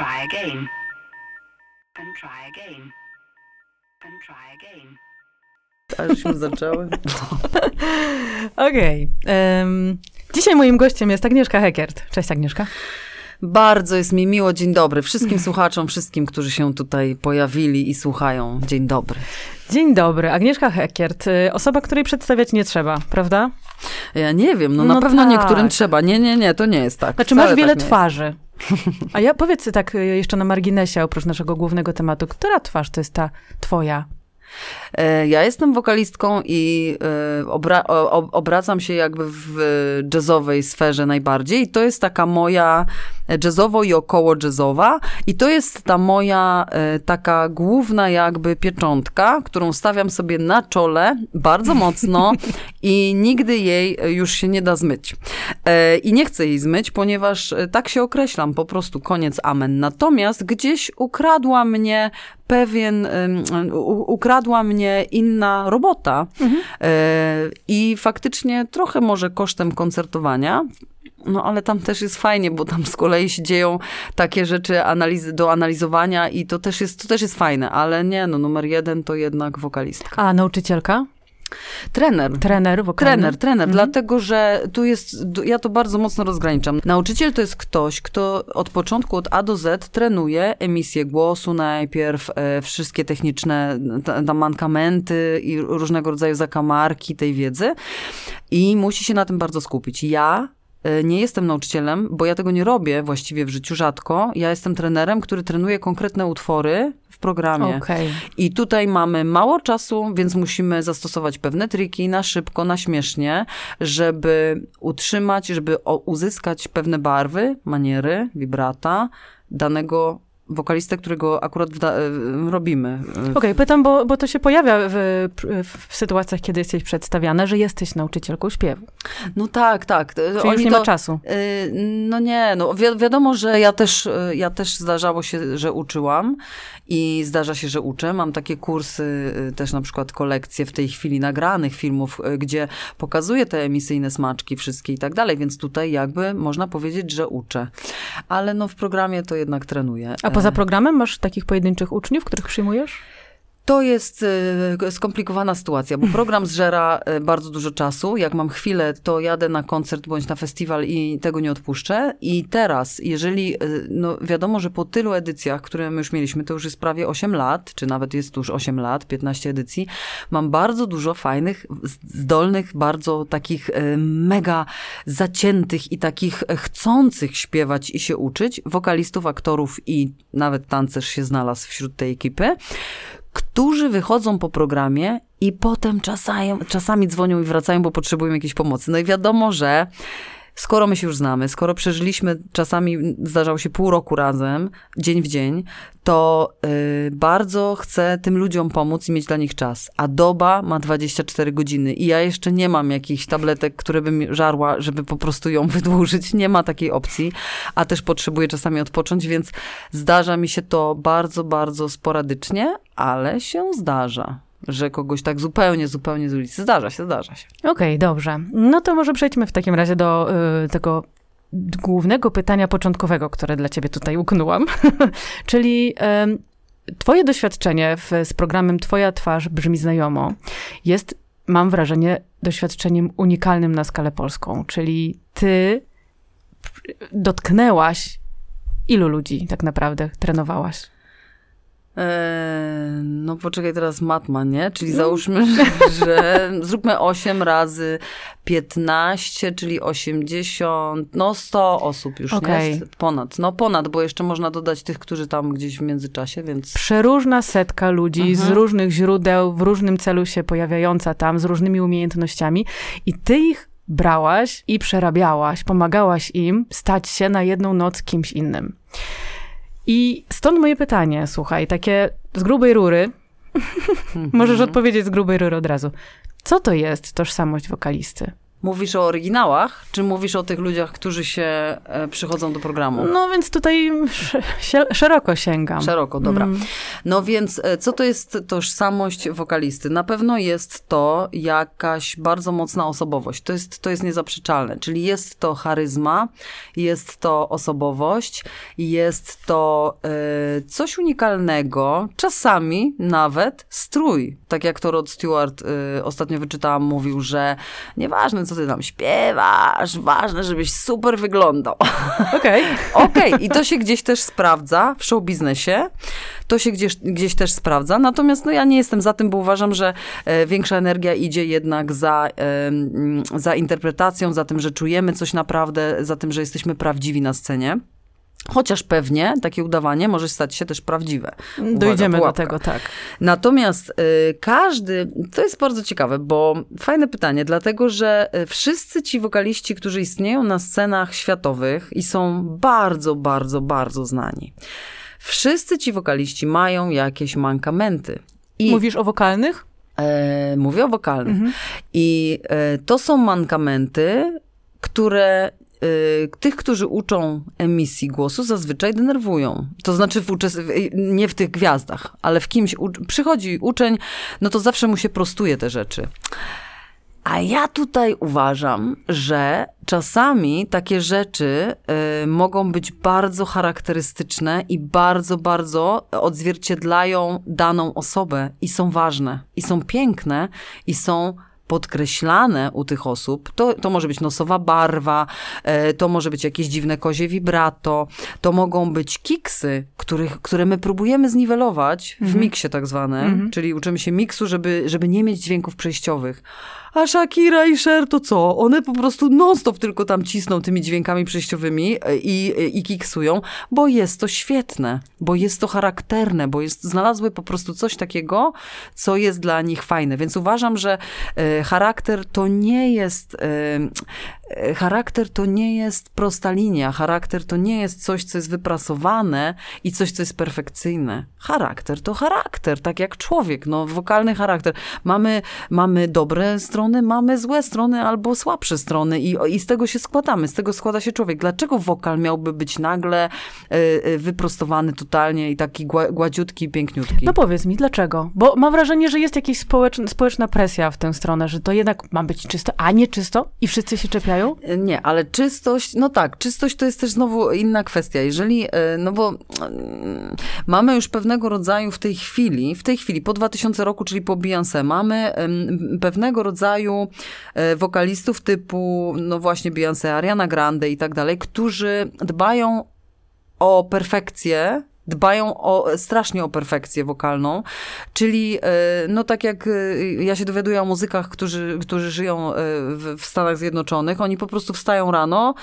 try again. And try again. And try again. Ażśmy zaczęły. Okej. em, dzisiaj moim gościem jest Agnieszka Heckert. Cześć Agnieszka. Bardzo jest mi miło. Dzień dobry wszystkim słuchaczom, wszystkim, którzy się tutaj pojawili i słuchają. Dzień dobry. Dzień dobry. Agnieszka Heckert. y, Osoba, której przedstawiać nie trzeba, prawda? Ja nie wiem, no, No na pewno tak. niektórym trzeba. Nie, nie, nie, to nie jest tak. Znaczy, Wcale masz wiele tak twarzy. A ja powiedz tak y, jeszcze na marginesie, oprócz naszego głównego tematu, która twarz to jest ta twoja? E, Ja jestem wokalistką i e, obra- obracam się jakby w jazzowej sferze najbardziej. I to jest taka moja jazzowo i około jazzowa. I to jest ta moja e, taka główna jakby pieczątka, którą stawiam sobie na czole bardzo mocno i nigdy jej już się nie da zmyć. I nie chcę jej zmyć, ponieważ tak się określam, po prostu koniec amen. Natomiast gdzieś ukradła mnie pewien, em, ukradła mnie inna robota e, i faktycznie trochę może kosztem koncertowania, no ale tam też jest fajnie, bo tam z kolei się dzieją takie rzeczy analizy, do analizowania i to też, jest, to też jest fajne, ale nie, no numer jeden to jednak wokalistka. A nauczycielka? Trener. Trener wokalny? Trener, trener, Mhm. dlatego że tu jest, ja to bardzo mocno rozgraniczam. Nauczyciel to jest ktoś, kto od początku, od A do Z trenuje emisję głosu najpierw, e, wszystkie techniczne ta- tam mankamenty i różnego rodzaju zakamarki tej wiedzy i musi się na tym bardzo skupić. Ja e, nie jestem nauczycielem, bo ja tego nie robię właściwie w życiu rzadko. Ja jestem trenerem, który trenuje konkretne utwory programie. Okej. I tutaj mamy mało czasu, więc musimy zastosować pewne triki na szybko, na śmiesznie, żeby utrzymać, żeby uzyskać pewne barwy, maniery, vibrata danego wokalistę, którego akurat e, robimy. Okej, pytam, bo, bo to się pojawia w, w sytuacjach, kiedy jesteś przedstawiana, że jesteś nauczycielką śpiewu. No tak, tak. Czyli już nie ma czasu. Y, No nie, no wi wiadomo, że ja też, ja też zdarzało się, że uczyłam i zdarza się, że uczę. Mam takie kursy, też na przykład kolekcje w tej chwili nagranych filmów, gdzie pokazuję te emisyjne smaczki wszystkie i tak dalej, więc tutaj jakby można powiedzieć, że uczę. Ale no w programie to jednak trenuję. A poza programem masz takich pojedynczych uczniów, których przyjmujesz? To jest y, skomplikowana sytuacja, bo program zżera y, bardzo dużo czasu. Jak mam chwilę, to jadę na koncert bądź na festiwal i tego nie odpuszczę. I teraz, jeżeli, y, no wiadomo, że po tylu edycjach, które my już mieliśmy, to już jest prawie 8 lat, czy nawet jest już 8 lat, 15 edycji, mam bardzo dużo fajnych, zdolnych, bardzo takich mega zaciętych i takich chcących śpiewać i się uczyć, wokalistów, aktorów i nawet tancerz się znalazł wśród tej ekipy którzy wychodzą po programie i potem czasami, czasami dzwonią i wracają, bo potrzebują jakiejś pomocy. No i wiadomo, że skoro my się już znamy, skoro przeżyliśmy czasami, zdarzało się pół roku razem, dzień w dzień, to y, bardzo chcę tym ludziom pomóc i mieć dla nich czas. A doba ma 24 godziny i ja jeszcze nie mam jakichś tabletek, które bym żarła, żeby po prostu ją wydłużyć. Nie ma takiej opcji, a też potrzebuję czasami odpocząć, więc zdarza mi się to bardzo, bardzo sporadycznie, ale się zdarza. Że kogoś tak zupełnie, zupełnie z ulicy. Zdarza się, zdarza się. Okej, dobrze. No to może przejdźmy w takim razie do y, tego głównego pytania początkowego, które dla ciebie tutaj uknęłam. Czyli em, twoje doświadczenie w, z programem Twoja twarz brzmi znajomo jest, mam wrażenie, doświadczeniem unikalnym na skalę polską. Czyli ty dotknęłaś ilu ludzi tak naprawdę trenowałaś? Eee, no poczekaj teraz matma, nie? Czyli załóżmy, że, że zróbmy 8 razy 15, czyli 80, no 100 osób już, Okej. nie? Ponad, no ponad, bo jeszcze można dodać tych, którzy tam gdzieś w międzyczasie, więc... Przeróżna setka ludzi z Mhm. różnych źródeł, w różnym celu się pojawiająca tam, z różnymi umiejętnościami i ty ich brałaś i przerabiałaś, pomagałaś im stać się na jedną noc kimś innym. I stąd moje pytanie, słuchaj, takie z grubej rury, możesz odpowiedzieć z grubej rury od razu. Co to jest tożsamość wokalisty? Mówisz o oryginałach, czy mówisz o tych ludziach, którzy się e, przychodzą do programu? No więc tutaj szeroko sięgam. Szeroko, dobra. Mm. No więc e, co to jest tożsamość wokalisty? Na pewno jest to jakaś bardzo mocna osobowość. To jest, to jest niezaprzeczalne. Czyli jest to charyzma, jest to osobowość, jest to e, coś unikalnego, czasami nawet strój. Tak jak to Rod Stewart ostatnio wyczytałam, mówił, że nieważne co ty tam śpiewasz, ważne, żebyś super wyglądał. Okej. Okej, i to się gdzieś też sprawdza w show biznesie. To się gdzieś, gdzieś też sprawdza. Natomiast no, ja nie jestem za tym, bo uważam, że e, większa energia idzie jednak za, e, za interpretacją, za tym, że czujemy coś naprawdę, za tym, że jesteśmy prawdziwi na scenie. Chociaż pewnie takie udawanie może stać się też prawdziwe. Uwaga, Dojdziemy do pułapka. tego, tak. Natomiast y, każdy, to jest bardzo ciekawe, bo fajne pytanie, dlatego że y, wszyscy ci wokaliści, którzy istnieją na scenach światowych i są bardzo, bardzo, bardzo znani, wszyscy ci wokaliści mają jakieś mankamenty. I Mówisz o wokalnych? e, mówię o wokalnych. I e, to są mankamenty, które tych, którzy uczą emisji głosu, zazwyczaj denerwują. To znaczy w w- nie w tych gwiazdach, ale w kimś przychodzi uczeń, no to zawsze mu się prostuje te rzeczy. A ja tutaj uważam, że czasami takie rzeczy y, mogą być bardzo charakterystyczne i bardzo, bardzo odzwierciedlają daną osobę i są ważne, i są piękne, i są podkreślane u tych osób. To, to może być nosowa barwa, e, to może być jakieś dziwne kozie vibrato, to mogą być kiksy, których, które my próbujemy zniwelować w miksie tak zwanym, czyli uczymy się miksu, żeby, żeby nie mieć dźwięków przejściowych. A Shakira i Cher to co? One po prostu non-stop tylko tam cisną tymi dźwiękami przejściowymi e, i, i kiksują, bo jest to świetne, bo jest to charakterne, bo jest, znalazły po prostu coś takiego, co jest dla nich fajne. Więc uważam, że e, charakter to nie jest e, e, charakter to nie jest prosta linia. Charakter to nie jest coś, co jest wyprasowane i coś, co jest perfekcyjne. Charakter to charakter, tak jak człowiek, no wokalny charakter. Mamy, mamy dobre strony, mamy złe strony albo słabsze strony i, i z tego się składamy, z tego składa się człowiek. Dlaczego wokal miałby być nagle e, e, wyprostowany totalnie i taki gła, gładziutki, piękniutki? No powiedz mi, dlaczego? Bo mam wrażenie, że jest jakaś społeczna, społeczna presja w tę stronę, że to jednak ma być czysto, a nie czysto i wszyscy się czepiają? Nie, ale czystość, no tak, czystość to jest też znowu inna kwestia. Jeżeli, e, no bo mm, mamy już pewnego rodzaju w tej chwili, w tej chwili, po 2000 roku, czyli po Beyoncé, mamy pewnego rodzaju e, wokalistów typu, no właśnie Beyoncé, Ariana Grande i tak dalej, którzy dbają o perfekcję, dbają o, strasznie o perfekcję wokalną, czyli e, no tak jak e, ja się dowiaduję o muzykach, którzy, którzy żyją e, w, w Stanach Zjednoczonych, oni po prostu wstają rano,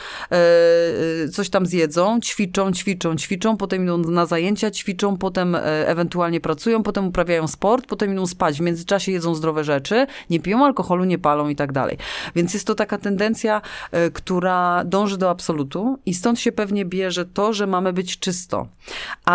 coś tam zjedzą, ćwiczą, ćwiczą, ćwiczą, potem idą na zajęcia, ćwiczą, potem ewentualnie pracują, potem uprawiają sport, potem idą spać, w międzyczasie jedzą zdrowe rzeczy, nie piją alkoholu, nie palą i tak dalej. Więc jest to taka tendencja, która dąży do absolutu i stąd się pewnie bierze to, że mamy być czysto.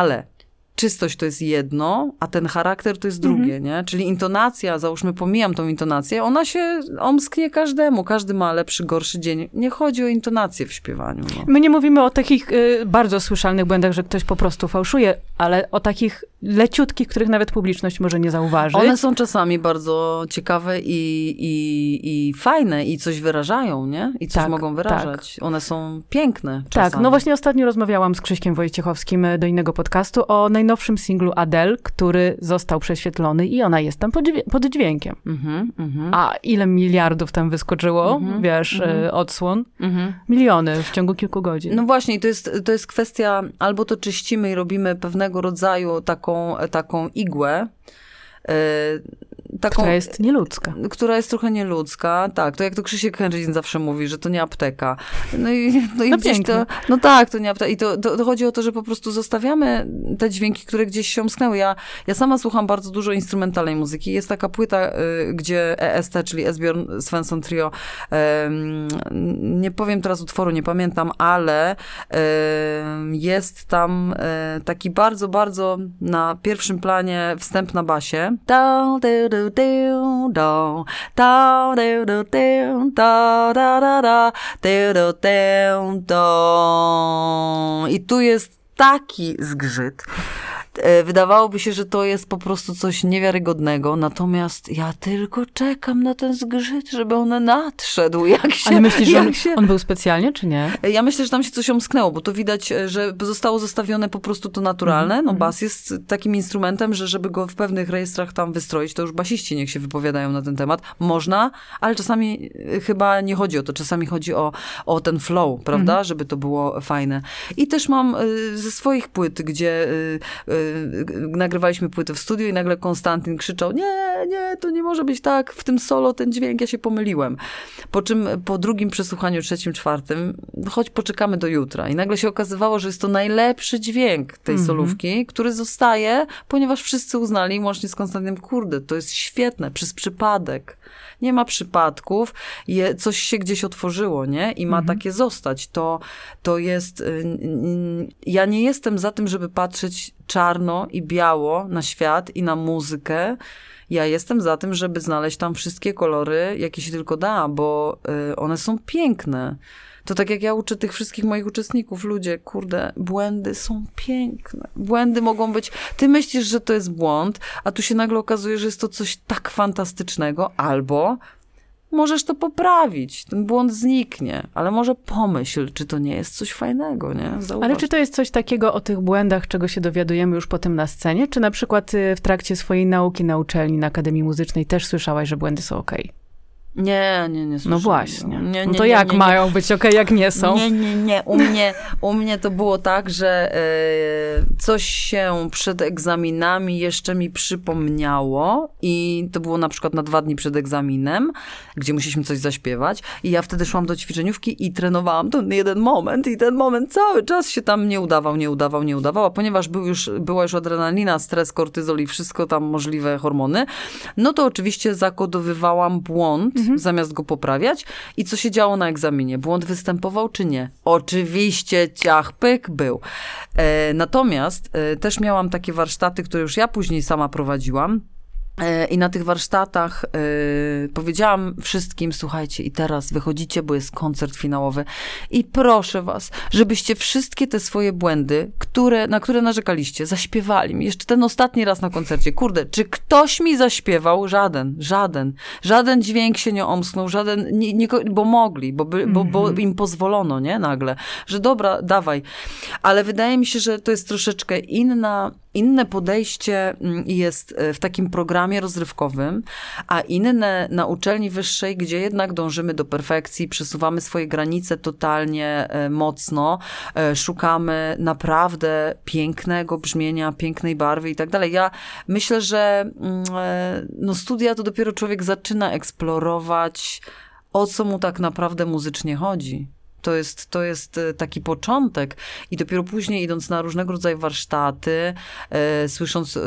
Ale czystość to jest jedno, a ten charakter to jest drugie, nie? Czyli intonacja, załóżmy, pomijam tą intonację, ona się omsknie każdemu. Każdy ma lepszy, gorszy dzień. Nie chodzi o intonację w śpiewaniu. No. My nie mówimy o takich y, bardzo słyszalnych błędach, że ktoś po prostu fałszuje, ale o takich leciutkich, których nawet publiczność może nie zauważyć. One są czasami bardzo ciekawe i, i, i fajne i coś wyrażają, nie? I coś Tak, mogą wyrażać. One są piękne Tak, czasami. no właśnie ostatnio rozmawiałam z Krzyśkiem Wojciechowskim e, do innego podcastu o najnowszym singlu Adele, który został prześwietlony i ona jest tam pod, pod dźwiękiem. Mhm, mhm, A ile miliardów tam wyskoczyło, Mhm, wiesz, mhm. e, odsłon? mhm. Miliony w ciągu kilku godzin. No właśnie, to jest, to jest kwestia, albo to czyścimy i robimy pewnego rodzaju taką, taką igłę, taką, która jest nieludzka. która jest trochę nieludzka, tak, to jak to Krzysiek Henrycz zawsze mówi, że to nie apteka. No i, no i No gdzieś to, no tak, to nie apteka. I to, to, to chodzi o to, że po prostu zostawiamy te dźwięki, które gdzieś się omsknęły. Ja, ja sama słucham bardzo dużo instrumentalnej muzyki. Jest taka płyta, y, gdzie EST, czyli Esbjörn Svensson Trio, em, nie powiem teraz utworu, nie pamiętam, ale em, jest tam e, taki bardzo, bardzo na pierwszym planie wstęp na basie. I tu jest taki zgrzyt. E, Wydawałoby się, że to jest po prostu coś niewiarygodnego, natomiast ja tylko czekam na ten zgrzyt, żeby on nadszedł. Jak się, Ale myślisz, że jak on, się... on był specjalnie, czy nie? Ja myślę, że tam się coś omsknęło, bo to widać, e, że zostało zostawione po prostu to naturalne. Mhm, No bas jest takim instrumentem, że żeby go w pewnych rejestrach tam wystroić, to już basiści niech się wypowiadają na ten temat. Można, ale czasami e, chyba nie chodzi o to. Czasami chodzi o, o ten flow, prawda? Mhm. Żeby to było fajne. I też mam ze swoich płyt, gdzie nagrywaliśmy płyty w studiu i nagle Konstantyn krzyczał, nie, nie, to nie może być tak, w tym solo ten dźwięk, ja się pomyliłem. Po czym po drugim przesłuchaniu, trzecim, czwartym, choć poczekamy do jutra. I nagle się okazywało, że jest to najlepszy dźwięk tej Mhm. solówki, który zostaje, ponieważ wszyscy uznali, łącznie z Konstantynem, kurde, to jest świetne, przez przypadek. Nie ma przypadków, je, coś się gdzieś otworzyło, nie? I ma Mhm. takie zostać. To, to jest... y, Ja nie jestem za tym, żeby patrzeć czarno i biało na świat i na muzykę. Ja jestem za tym, żeby znaleźć tam wszystkie kolory, jakie się tylko da, bo y, one są piękne. To tak jak ja uczę tych wszystkich moich uczestników, ludzie, kurde, błędy są piękne. Błędy mogą być. Ty myślisz, że to jest błąd, a tu się nagle okazuje, że jest to coś tak fantastycznego, albo możesz to poprawić. Ten błąd zniknie, ale może pomyśl, czy to nie jest coś fajnego, nie? Zauważ. Ale czy to jest coś takiego o tych błędach, czego się dowiadujemy już potem na scenie? Czy na przykład y, w trakcie swojej nauki na uczelni, na Akademii Muzycznej też słyszałaś, że błędy są okej? Nie, nie, nie No słyszałem. właśnie. Nie, no nie, to nie, jak mają być okej, jak nie są? Nie, nie, nie. U mnie, u mnie to było tak, że e, coś się przed egzaminami jeszcze mi przypomniało i to było na przykład na dwa dni przed egzaminem, gdzie musieliśmy coś zaśpiewać i ja wtedy szłam do ćwiczeniówki i trenowałam ten jeden moment i ten moment cały czas się tam nie udawał, nie udawał, nie udawał, a ponieważ był już, była już adrenalina, stres, kortyzol i wszystko tam możliwe hormony, no to oczywiście zakodowywałam błąd, zamiast go poprawiać. I co się działo na egzaminie? Błąd występował czy nie? Oczywiście ciach, pyk był. E, natomiast e, też miałam takie warsztaty, które już ja później sama prowadziłam. E, I na tych warsztatach e, powiedziałam wszystkim, słuchajcie, i teraz wychodzicie, bo jest koncert finałowy i proszę was, żebyście wszystkie te swoje błędy, które, na które narzekaliście, zaśpiewali mi. Jeszcze ten ostatni raz na koncercie. Kurde, czy ktoś mi zaśpiewał? Żaden, żaden. Żaden dźwięk się nie omsknął, żaden, nie, nie, bo mogli, bo, by, bo, bo im pozwolono, nie? Nagle. Że dobra, dawaj. Ale wydaje mi się, że to jest troszeczkę inna inne podejście mm, jest e, w takim programie rozrywkowym, a inne na uczelni wyższej, gdzie jednak dążymy do perfekcji, przesuwamy swoje granice totalnie e, mocno, e, szukamy naprawdę pięknego brzmienia, pięknej barwy i tak dalej. Ja myślę, że mm, no, studia to dopiero człowiek zaczyna eksplorować, o co mu tak naprawdę muzycznie chodzi. To jest, to jest e, taki początek i dopiero później idąc na różnego rodzaju warsztaty, e, słysząc e, e,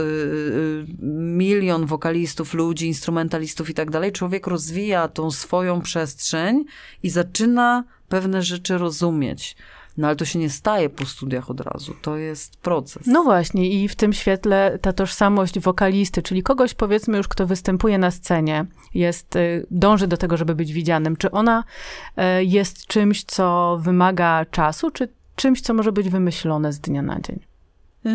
milion wokalistów, ludzi, instrumentalistów i tak dalej, człowiek rozwija tą swoją przestrzeń i zaczyna pewne rzeczy rozumieć. No ale to się nie staje po studiach od razu. To jest proces. No właśnie, i w tym świetle ta tożsamość wokalisty, czyli kogoś powiedzmy już, kto występuje na scenie, jest, y, dąży do tego, żeby być widzianym, czy ona y, jest czymś, co wymaga czasu, czy czymś, co może być wymyślone z dnia na dzień? Yy,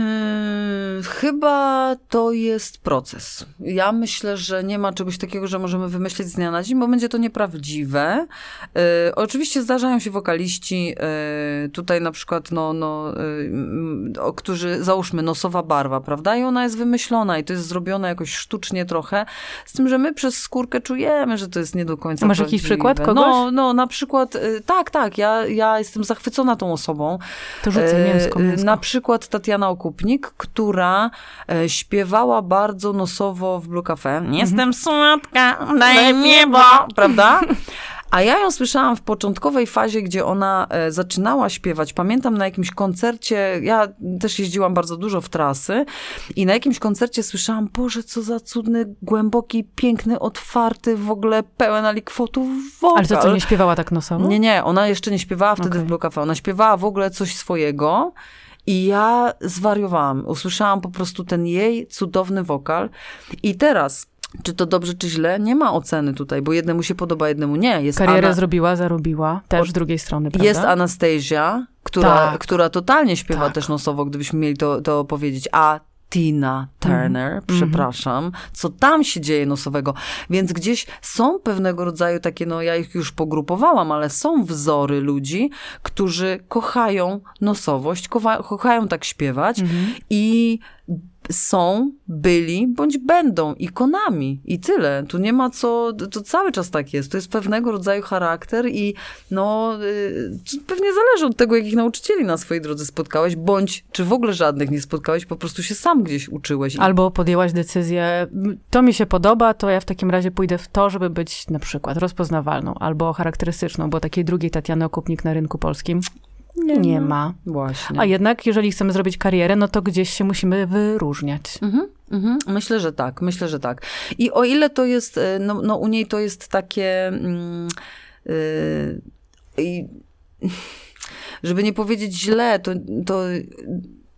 chyba to jest proces. Ja myślę, że nie ma czegoś takiego, że możemy wymyślić z dnia na dzień, bo będzie to nieprawdziwe. Yy, oczywiście zdarzają się wokaliści, yy, tutaj na przykład, no, no, o, którzy, załóżmy, nosowa barwa, prawda? I ona jest wymyślona i to jest zrobione jakoś sztucznie trochę, z tym, że my przez skórkę czujemy, że to jest nie do końca Masz jakiś prawdziwe. przykład kogoś? No, no, na przykład, tak, tak, ja, ja jestem zachwycona tą osobą. To rzucę mięsko, mięsko. Na przykład Tatiana Okupnik, która e, śpiewała bardzo nosowo w Blue Cafe. Mhm. Jestem słodka, daj niebo, prawda? A ja ją słyszałam w początkowej fazie, gdzie ona e, zaczynała śpiewać. Pamiętam na jakimś koncercie, ja też jeździłam bardzo dużo w trasy i na jakimś koncercie słyszałam, Boże, co za cudny, głęboki, piękny, otwarty, w ogóle pełen alikwotów wokal. Ale to co, nie śpiewała tak nosowo? Nie, nie, ona jeszcze nie śpiewała wtedy Okej. w Blue Cafe. Ona śpiewała w ogóle coś swojego i ja zwariowałam. Usłyszałam po prostu ten jej cudowny wokal. I teraz Czy to dobrze, czy źle? Nie ma oceny tutaj, bo jednemu się podoba, jednemu nie. Jest Karierę Ana- zrobiła, zarobiła, też z drugiej strony, prawda? Jest Anastasia, która, Tak. która totalnie śpiewa Tak. też nosowo, gdybyśmy mieli to, to powiedzieć. A Tina Turner, Mhm. przepraszam, co tam się dzieje nosowego. Więc gdzieś są pewnego rodzaju takie, no ja ich już pogrupowałam, ale są wzory ludzi, którzy kochają nosowość, kocha, kochają tak śpiewać Mhm. i są, byli bądź będą ikonami i tyle. Tu nie ma co, to cały czas tak jest. To jest pewnego rodzaju charakter i no y, pewnie zależy od tego, jakich nauczycieli na swojej drodze spotkałeś, bądź czy w ogóle żadnych nie spotkałeś, po prostu się sam gdzieś uczyłeś. Albo podjęłaś decyzję, "M, to mi się podoba, to ja w takim razie pójdę w to, żeby być na przykład rozpoznawalną albo charakterystyczną, bo takiej drugiej Tatiany Okupnik na rynku polskim nie, ma. Właśnie. A jednak, jeżeli chcemy zrobić karierę, no to gdzieś się musimy wyróżniać. Mhm, mhm. Myślę, że tak, myślę, że tak. I o ile to jest, e, no, no u niej to jest takie, mm, y, i żeby nie powiedzieć źle, to, to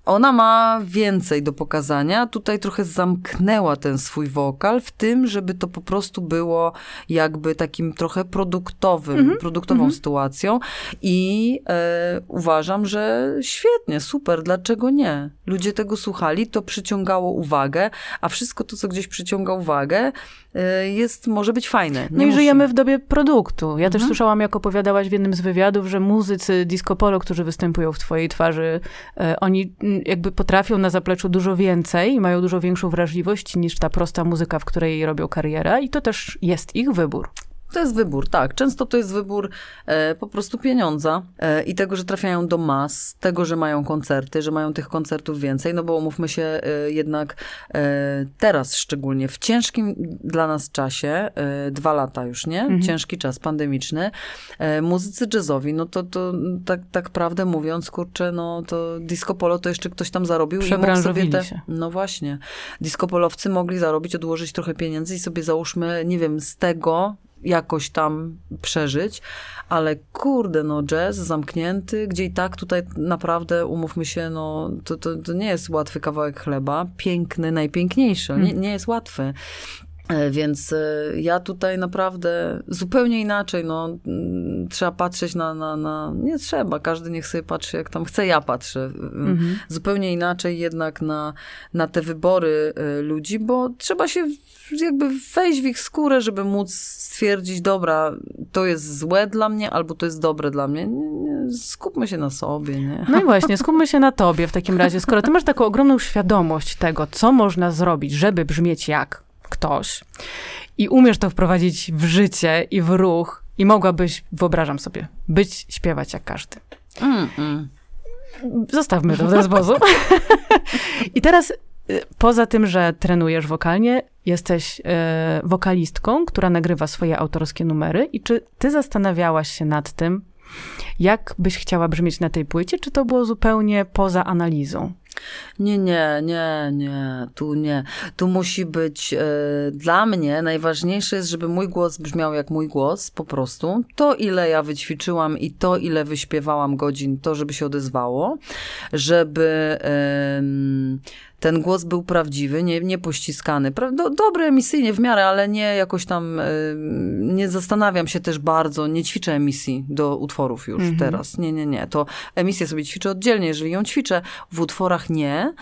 ona ma więcej do pokazania. Tutaj trochę zamknęła ten swój wokal w tym, żeby to po prostu było jakby takim trochę produktowym, produktową sytuacją. I e, uważam, że świetnie, super, dlaczego nie? Ludzie tego słuchali, to przyciągało uwagę, a wszystko to, co gdzieś przyciąga uwagę, e, jest, może być fajne. No i musi. żyjemy w dobie produktu. Ja też Mhm. słyszałam, jak opowiadałaś w jednym z wywiadów, że muzycy disco polo, którzy występują w twojej twarzy, e, oni mm, jakby potrafią na zapleczu dużo więcej i mają dużo większą wrażliwość niż ta prosta muzyka, w której robią karierę i to też jest ich wybór. To jest wybór, tak. Często to jest wybór e, po prostu pieniądza e, i tego, że trafiają do mas, tego, że mają koncerty, że mają tych koncertów więcej, no bo umówmy się e, jednak e, teraz szczególnie w ciężkim dla nas czasie, e, dwa lata już, nie? Mhm. Ciężki czas pandemiczny. E, muzycy jazzowi, no to, to tak, tak prawdę mówiąc, kurczę, no to disco polo to jeszcze ktoś tam zarobił i mógł sobie te... się. No właśnie. Disco polowcy mogli zarobić, odłożyć trochę pieniędzy i sobie załóżmy, nie wiem, z tego jakoś tam przeżyć, ale kurde, no jazz zamknięty, gdzie i tak tutaj naprawdę, umówmy się, no to, to, to nie jest łatwy kawałek chleba, piękny, najpiękniejszy, nie, nie jest łatwy. E, Więc e, ja tutaj naprawdę zupełnie inaczej, no, mm, trzeba patrzeć na, na, na, nie trzeba, każdy niech sobie patrzy jak tam chce, ja patrzę. mm, Mhm. Zupełnie inaczej jednak na, na te wybory e, ludzi, bo trzeba się jakby wejść w ich skórę, żeby móc stwierdzić, dobra, to jest złe dla mnie, albo to jest dobre dla mnie. Nie, nie, skupmy się na sobie, nie? No i właśnie, skupmy się na tobie w takim razie. Skoro ty masz taką ogromną świadomość tego, co można zrobić, żeby brzmieć jak ktoś i umiesz to wprowadzić w życie i w ruch i mogłabyś, wyobrażam sobie, być, śpiewać jak każdy. Mm, mm. Zostawmy to w ten sposób. I teraz, y, poza tym, że trenujesz wokalnie, jesteś y, wokalistką, która nagrywa swoje autorskie numery. I czy ty zastanawiałaś się nad tym, jak byś chciała brzmieć na tej płycie, czy to było zupełnie poza analizą? Nie, nie, nie, nie, tu nie. Tu musi być, e, dla mnie najważniejsze jest, żeby mój głos brzmiał jak mój głos, po prostu. To, ile ja wyćwiczyłam i to, ile wyśpiewałam godzin, to, żeby się odezwało, żeby em, ten głos był prawdziwy, nie, nie pościskany. Do, dobry emisyjnie w miarę, ale nie jakoś tam, em, nie zastanawiam się też bardzo, nie ćwiczę emisji do utworów już Mhm. teraz. Nie, nie, nie. To emisję sobie ćwiczę oddzielnie, jeżeli ją ćwiczę, w utworach nie.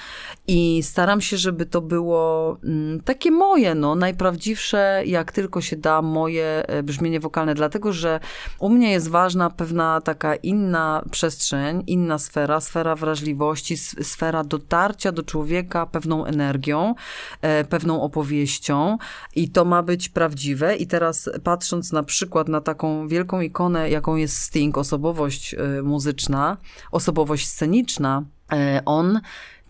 I staram się, żeby to było mm, takie moje, no, najprawdziwsze, jak tylko się da, moje e, brzmienie wokalne, dlatego że u mnie jest ważna pewna taka inna przestrzeń, inna sfera, sfera wrażliwości, sfera dotarcia do człowieka pewną energią, e, pewną opowieścią i to ma być prawdziwe. I teraz patrząc na przykład na taką wielką ikonę, jaką jest Sting, osobowość e, muzyczna, osobowość sceniczna, e, on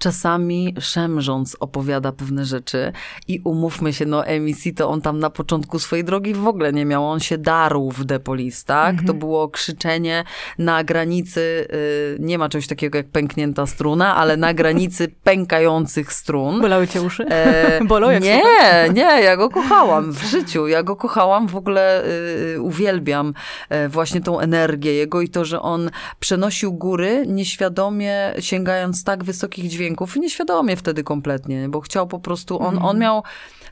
czasami szemrząc opowiada pewne rzeczy i umówmy się, no emisji to on tam na początku swojej drogi w ogóle nie miał, on się darł w Depolis, tak? To było krzyczenie na granicy, y, nie ma czegoś takiego jak pęknięta struna, ale na granicy pękających strun. Bolały cię uszy? E, Bolą jak nie, nie, ja go kochałam w życiu. Ja go kochałam, w ogóle y, uwielbiam e, właśnie tą energię jego i to, że on przenosił góry nieświadomie sięgając tak wysokich dźwięków, dźwięków, nieświadomie wtedy kompletnie, bo chciał po prostu, on, Mhm. on miał,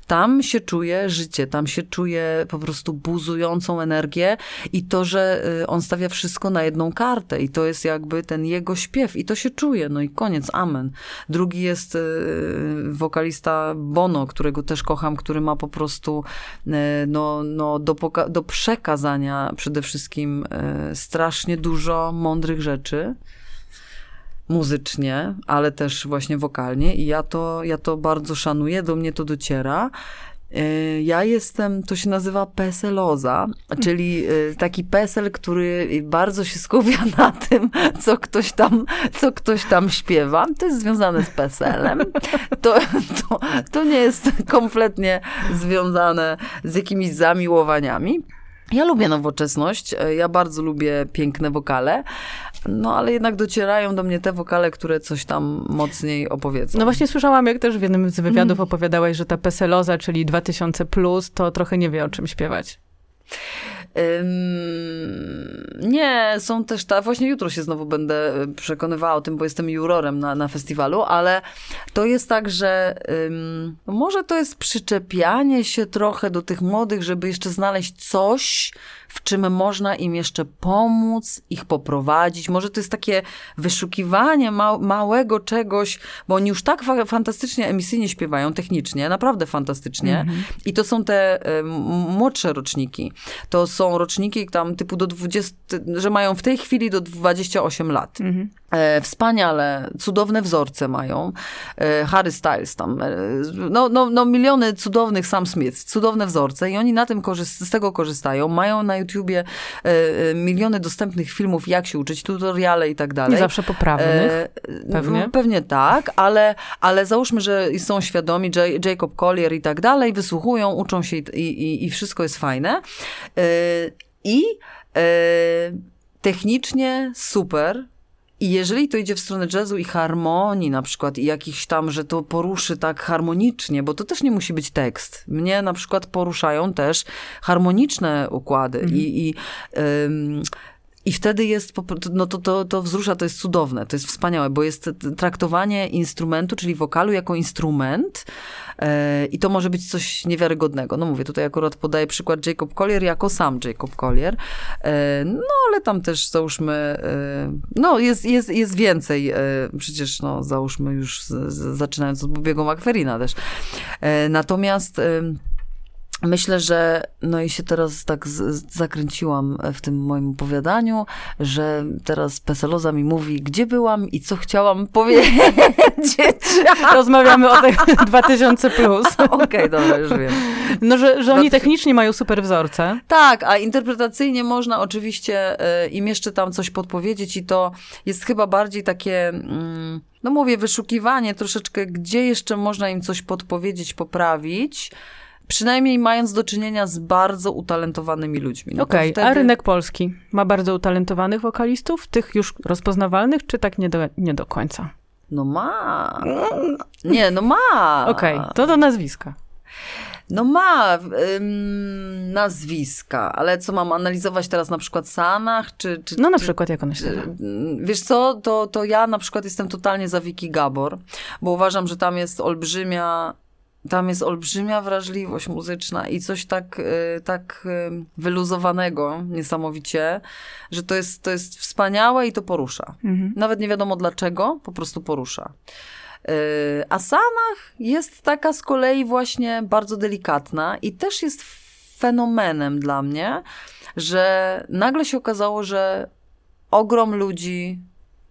tam się czuje życie, tam się czuje po prostu buzującą energię i to, że y, on stawia wszystko na jedną kartę i to jest jakby ten jego śpiew i to się czuje, no i koniec, amen. Drugi jest y, wokalista Bono, którego też kocham, który ma po prostu y, no, no, do, do przekazania przede wszystkim strasznie dużo mądrych rzeczy muzycznie, ale też właśnie wokalnie i ja to, ja to bardzo szanuję, do mnie to dociera. Y, Ja jestem, to się nazywa peseloza, czyli y, taki pesel, który bardzo się skupia na tym, co ktoś tam, co ktoś tam śpiewa. To jest związane z peselem. To, to, to nie jest kompletnie związane z jakimiś zamiłowaniami. Ja lubię nowoczesność, y, ja bardzo lubię piękne wokale, no ale jednak docierają do mnie te wokale, które coś tam mocniej opowiedzą. No właśnie słyszałam, jak też w jednym z Mm. wywiadów opowiadałaś, że ta peseloza, czyli 2000+, plus, to trochę nie wie, o czym śpiewać. Nie, są też ta, właśnie jutro się znowu będę y, przekonywała o tym, bo jestem jurorem na, na festiwalu, ale to jest tak, że ym, może to jest przyczepianie się trochę do tych młodych, żeby jeszcze znaleźć coś, w czym można im jeszcze pomóc, ich poprowadzić. Może to jest takie wyszukiwanie ma małego czegoś, bo oni już tak fa fantastycznie emisyjnie śpiewają, technicznie, naprawdę fantastycznie. I to są te y, młodsze roczniki. To są roczniki tam typu do 20, że mają w tej chwili do 28 lat. Mhm. E, wspaniale, cudowne wzorce mają. E, Harry Styles tam, e, no, no, no miliony cudownych Sam Smith, cudowne wzorce i oni na tym z tego korzystają. Mają na YouTubie e, e, miliony dostępnych filmów, jak się uczyć, tutoriale i tak dalej. Nie zawsze poprawnych. E, pewnie. no, Pewnie tak, ale, ale załóżmy, że są świadomi, Jacob Collier i tak dalej, wysłuchują, uczą się i, i, i wszystko jest fajne. E, I e, technicznie super. I jeżeli to idzie w stronę jazzu i harmonii na przykład i jakichś tam, że to poruszy tak harmonicznie, bo to też nie musi być tekst. Mnie na przykład poruszają też harmoniczne układy i, i ym, i wtedy jest, no to, to, to wzrusza, to jest cudowne, to jest wspaniałe, bo jest traktowanie instrumentu, czyli wokalu jako instrument e, i to może być coś niewiarygodnego. No mówię, tutaj akurat podaję przykład Jacob Collier jako sam Jacob Collier, e, no ale tam też załóżmy, e, no jest, jest, jest więcej, e, przecież no załóżmy już z, z, zaczynając od Bobiego McFerrina też. E, natomiast... Myślę, że no i się teraz tak z, zakręciłam w tym moim opowiadaniu, że teraz Peseloza mi mówi, gdzie byłam i co chciałam powiedzieć. Rozmawiamy o tych 2000+. Plus. Okej, dobra, już wiem. No, że, że oni 2000 technicznie mają super wzorce. Tak, a interpretacyjnie można oczywiście e, im jeszcze tam coś podpowiedzieć i to jest chyba bardziej takie, mm, no mówię, wyszukiwanie troszeczkę, gdzie jeszcze można im coś podpowiedzieć, poprawić. Przynajmniej mając do czynienia z bardzo utalentowanymi ludźmi. No Okej, wtedy- a rynek polski ma bardzo utalentowanych wokalistów, tych już rozpoznawalnych, czy tak nie do, nie do końca? No ma. Nie, no ma. Okej, to do nazwiska. No ma ym, nazwiska, ale co mam analizować teraz na przykład Sanach, czy... czy No na czy, przykład jak ona się nazywa? Wiesz co, to, to ja na przykład jestem totalnie za Wiki Gabor, bo uważam, że tam jest olbrzymia, tam jest olbrzymia wrażliwość muzyczna i coś tak, y, tak y, wyluzowanego niesamowicie, że to jest, to jest wspaniałe i to porusza. Mhm. Nawet nie wiadomo dlaczego, po prostu porusza. Yy, A Sanach jest taka z kolei właśnie bardzo delikatna i też jest fenomenem dla mnie, że nagle się okazało, że ogrom ludzi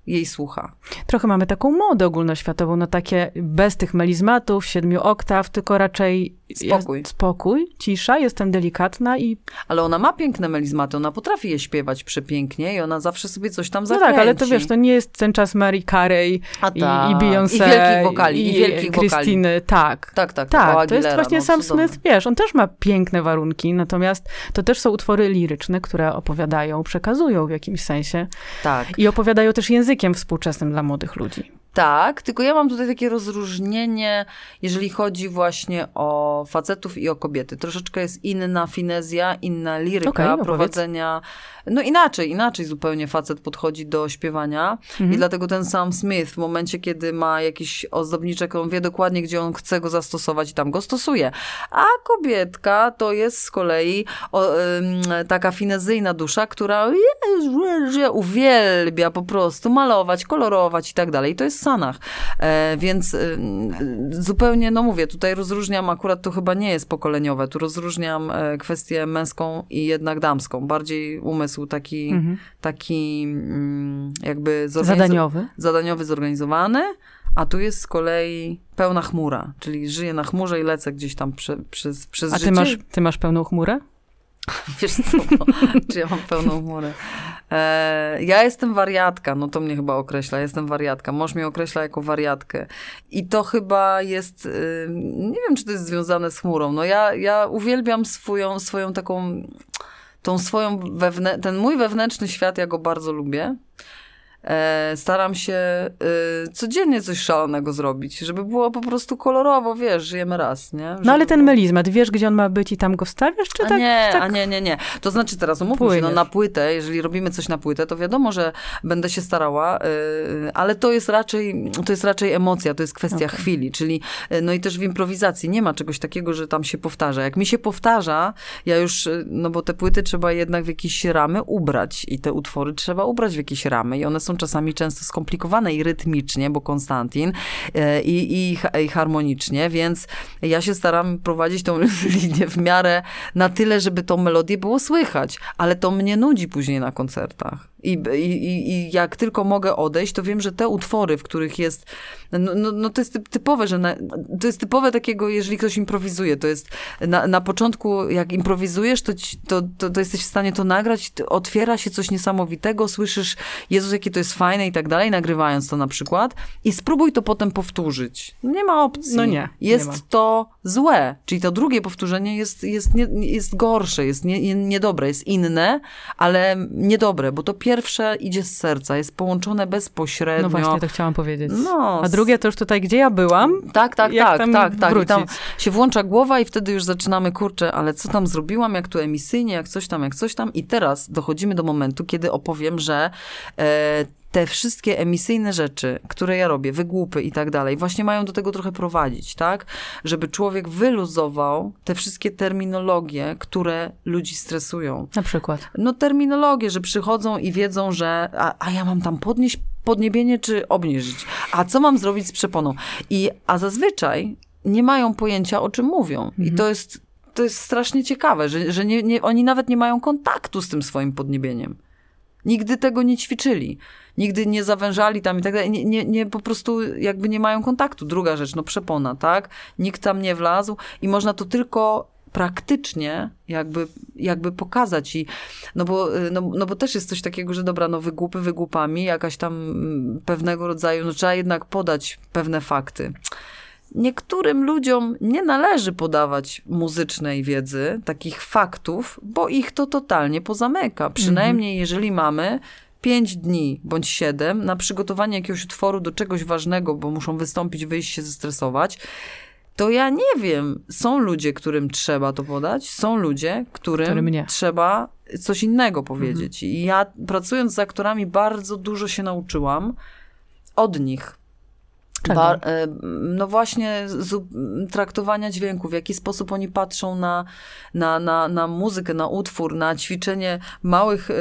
jej słucha. Trochę mamy taką modę ogólnoświatową na takie bez tych melizmatów, siedmiu oktaw, tylko raczej Spokój. Jest spokój, cisza, jestem delikatna i Ale ona ma piękne melizmaty, ona potrafi je śpiewać przepięknie i ona zawsze sobie coś tam no zakręci. tak, ale to wiesz, to nie jest ten czas Mary Carey A i, tak. i Beyoncé. I wielkich wokali, i wielkich wokali. Krystyny, tak. Tak, tak. Tak, Paula to jest Aguilera, właśnie no, Sam cudowne. Smith, wiesz, on też ma piękne warunki, natomiast to też są utwory liryczne, które opowiadają, przekazują w jakimś sensie Tak. i opowiadają też językiem współczesnym dla młodych ludzi. Tak, tylko ja mam tutaj takie rozróżnienie, jeżeli chodzi właśnie o facetów i o kobiety. Troszeczkę jest inna finezja, inna liryka Okej, no powiedz. No inaczej, inaczej zupełnie facet podchodzi do śpiewania Mhm. i dlatego ten Sam Smith w momencie, kiedy ma jakiś ozdobniczek, on wie dokładnie, gdzie on chce go zastosować i tam go stosuje. A kobietka to jest z kolei o, taka finezyjna dusza, która uwielbia po prostu malować, kolorować i tak dalej. I to jest Sanach. E, więc zupełnie, no mówię, tutaj rozróżniam, akurat to chyba nie jest pokoleniowe, tu rozróżniam e, kwestię męską i jednak damską. Bardziej umysł taki, Mhm. taki mm, jakby Zadaniowy. zadaniowy, zorganizowany, a tu jest z kolei pełna chmura, czyli żyję na chmurze i lecę gdzieś tam prze, przez, przez A życie. ty masz, ty masz pełną chmurę? Wiesz co, czy ja mam pełną chmurę? E, ja jestem wariatka, no to mnie chyba określa, jestem wariatka. Mąż mnie określa jako wariatkę. I to chyba jest, y, nie wiem, czy to jest związane z chmurą. No ja, ja uwielbiam swoją, swoją taką, tą swoją, wewnę- ten mój wewnętrzny świat, ja go bardzo lubię. E, staram się y, codziennie coś szalonego zrobić, żeby było po prostu kolorowo, wiesz, żyjemy raz, nie? No ale Żeby ten było- melizmat, wiesz, gdzie on ma być i tam go wstawiasz, czy a tak? nie, tak? a nie, nie, nie. To znaczy teraz umówmy się, no na płytę, jeżeli robimy coś na płytę, to wiadomo, że będę się starała, yy, ale to jest raczej, to jest raczej emocja, to jest kwestia Okej. chwili, czyli no i też w improwizacji nie ma czegoś takiego, że tam się powtarza. Jak mi się powtarza, ja już, no bo te płyty trzeba jednak w jakieś ramy ubrać i te utwory trzeba ubrać w jakieś ramy i one są czasami często skomplikowane i rytmicznie, bo Konstantin e, i, i, i harmonicznie, więc ja się staram prowadzić tą linię w miarę na tyle, żeby tą melodię było słychać, ale to mnie nudzi później na koncertach. I, i, i- jak tylko mogę odejść, to wiem, że te utwory, w których jest, no, no, no to jest typ- typowe, że na, to jest typowe takiego, jeżeli ktoś improwizuje, to jest na, na początku, jak improwizujesz, to, ci, to, to, to jesteś w stanie to nagrać, otwiera się coś niesamowitego, słyszysz, Jezus, jakie to jest fajne i tak dalej, nagrywając to na przykład i spróbuj to potem powtórzyć. Nie ma opcji. No nie, nie Jest ma. to złe, czyli to drugie powtórzenie jest, jest, nie, jest gorsze, jest nie, nie, niedobre, jest inne, ale niedobre, bo to pierwsze idzie z serca, jest połączone bezpośrednio. No właśnie, to chciałam powiedzieć. No, A drugie to już tutaj, gdzie ja byłam, tak, tak, tak, tak, tak. I wrócić? tam się włącza głowa i wtedy już zaczynamy, kurczę, ale co tam zrobiłam, jak tu emisyjnie, jak coś tam, jak coś tam. I teraz dochodzimy do momentu, kiedy opowiem, że e, te wszystkie emisyjne rzeczy, które ja robię, wygłupy i tak dalej, właśnie mają do tego trochę prowadzić, tak? Żeby człowiek wyluzował te wszystkie terminologie, które ludzi stresują. na przykład. No terminologie, że przychodzą i wiedzą, że a, a ja mam tam podnieść podniebienie czy obniżyć. A co mam zrobić z przeponą? I, a zazwyczaj nie mają pojęcia, o czym mówią. I to jest, to jest strasznie ciekawe, że, że nie, nie, oni nawet nie mają kontaktu z tym swoim podniebieniem. Nigdy tego nie ćwiczyli. Nigdy nie zawężali tam i tak dalej. Nie, nie, nie, po prostu jakby nie mają kontaktu. Druga rzecz, no przepona, tak? Nikt tam nie wlazł i można to tylko praktycznie jakby, jakby pokazać i no bo, y, no, no bo też jest coś takiego, że dobra, no wygłupy wygłupami, jakaś tam pewnego rodzaju, no trzeba jednak podać pewne fakty. Niektórym ludziom nie należy podawać muzycznej wiedzy, takich faktów, bo ich to totalnie pozamyka. Przynajmniej jeżeli mamy pięć dni bądź siedem na przygotowanie jakiegoś utworu do czegoś ważnego, bo muszą wystąpić, wyjść się zestresować, to ja nie wiem. Są ludzie, którym trzeba to podać, są ludzie, którym, trzeba coś innego powiedzieć. I ja pracując z aktorami bardzo dużo się nauczyłam od nich. No właśnie z, traktowania dźwięku, w jaki sposób oni patrzą na, na, na, na muzykę, na utwór, na ćwiczenie małych, e,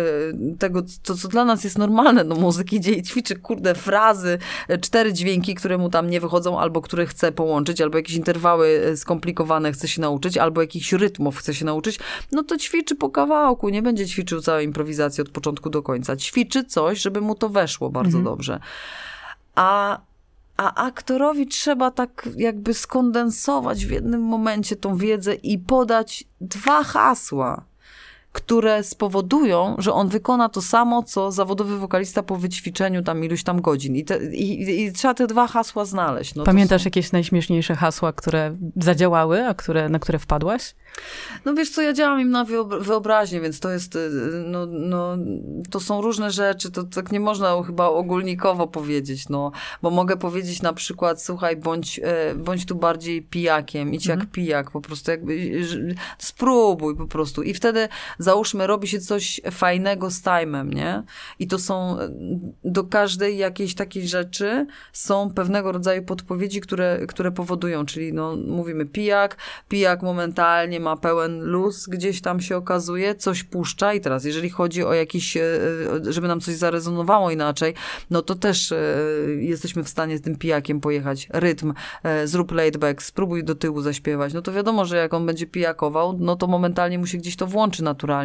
tego, co, co dla nas jest normalne, no muzyki, gdzie ćwiczy, kurde, frazy, e, cztery dźwięki, które mu tam nie wychodzą, albo które chce połączyć, albo jakieś interwały e, skomplikowane chce się nauczyć, albo jakichś rytmów chce się nauczyć, no to ćwiczy po kawałku, nie będzie ćwiczył całej improwizacji od początku do końca. Ćwiczy coś, żeby mu to weszło bardzo dobrze. A a aktorowi trzeba tak jakby skondensować w jednym momencie tą wiedzę i podać dwa hasła, które spowodują, że on wykona to samo, co zawodowy wokalista po wyćwiczeniu tam iluś tam godzin. I, te, i, i trzeba te dwa hasła znaleźć. No Pamiętasz są- jakieś najśmieszniejsze hasła, które zadziałały, a które, na które wpadłaś? No wiesz co, ja działam im na wyobra- wyobraźnię, więc to jest, y, no, no, to są różne rzeczy, to tak nie można chyba ogólnikowo powiedzieć, no, bo mogę powiedzieć na przykład, słuchaj, bądź, e, bądź tu bardziej pijakiem, idź jak pijak, po prostu jakby, spróbuj po prostu i wtedy załóżmy, robi się coś fajnego z time'em, nie? I to są, e, do każdej jakiejś takiej rzeczy są pewnego rodzaju podpowiedzi, które, które powodują, czyli no, mówimy pijak, pijak momentalnie ma pełen luz, gdzieś tam się okazuje, coś puszcza i teraz, jeżeli chodzi o jakiś, e, e, żeby nam coś zarezonowało inaczej, no to też jesteśmy w stanie z tym pijakiem pojechać. Rytm, zrób laid back, spróbuj do tyłu zaśpiewać. No to wiadomo, że jak on będzie pijakował, no to momentalnie mu się gdzieś to włączy naturalnie.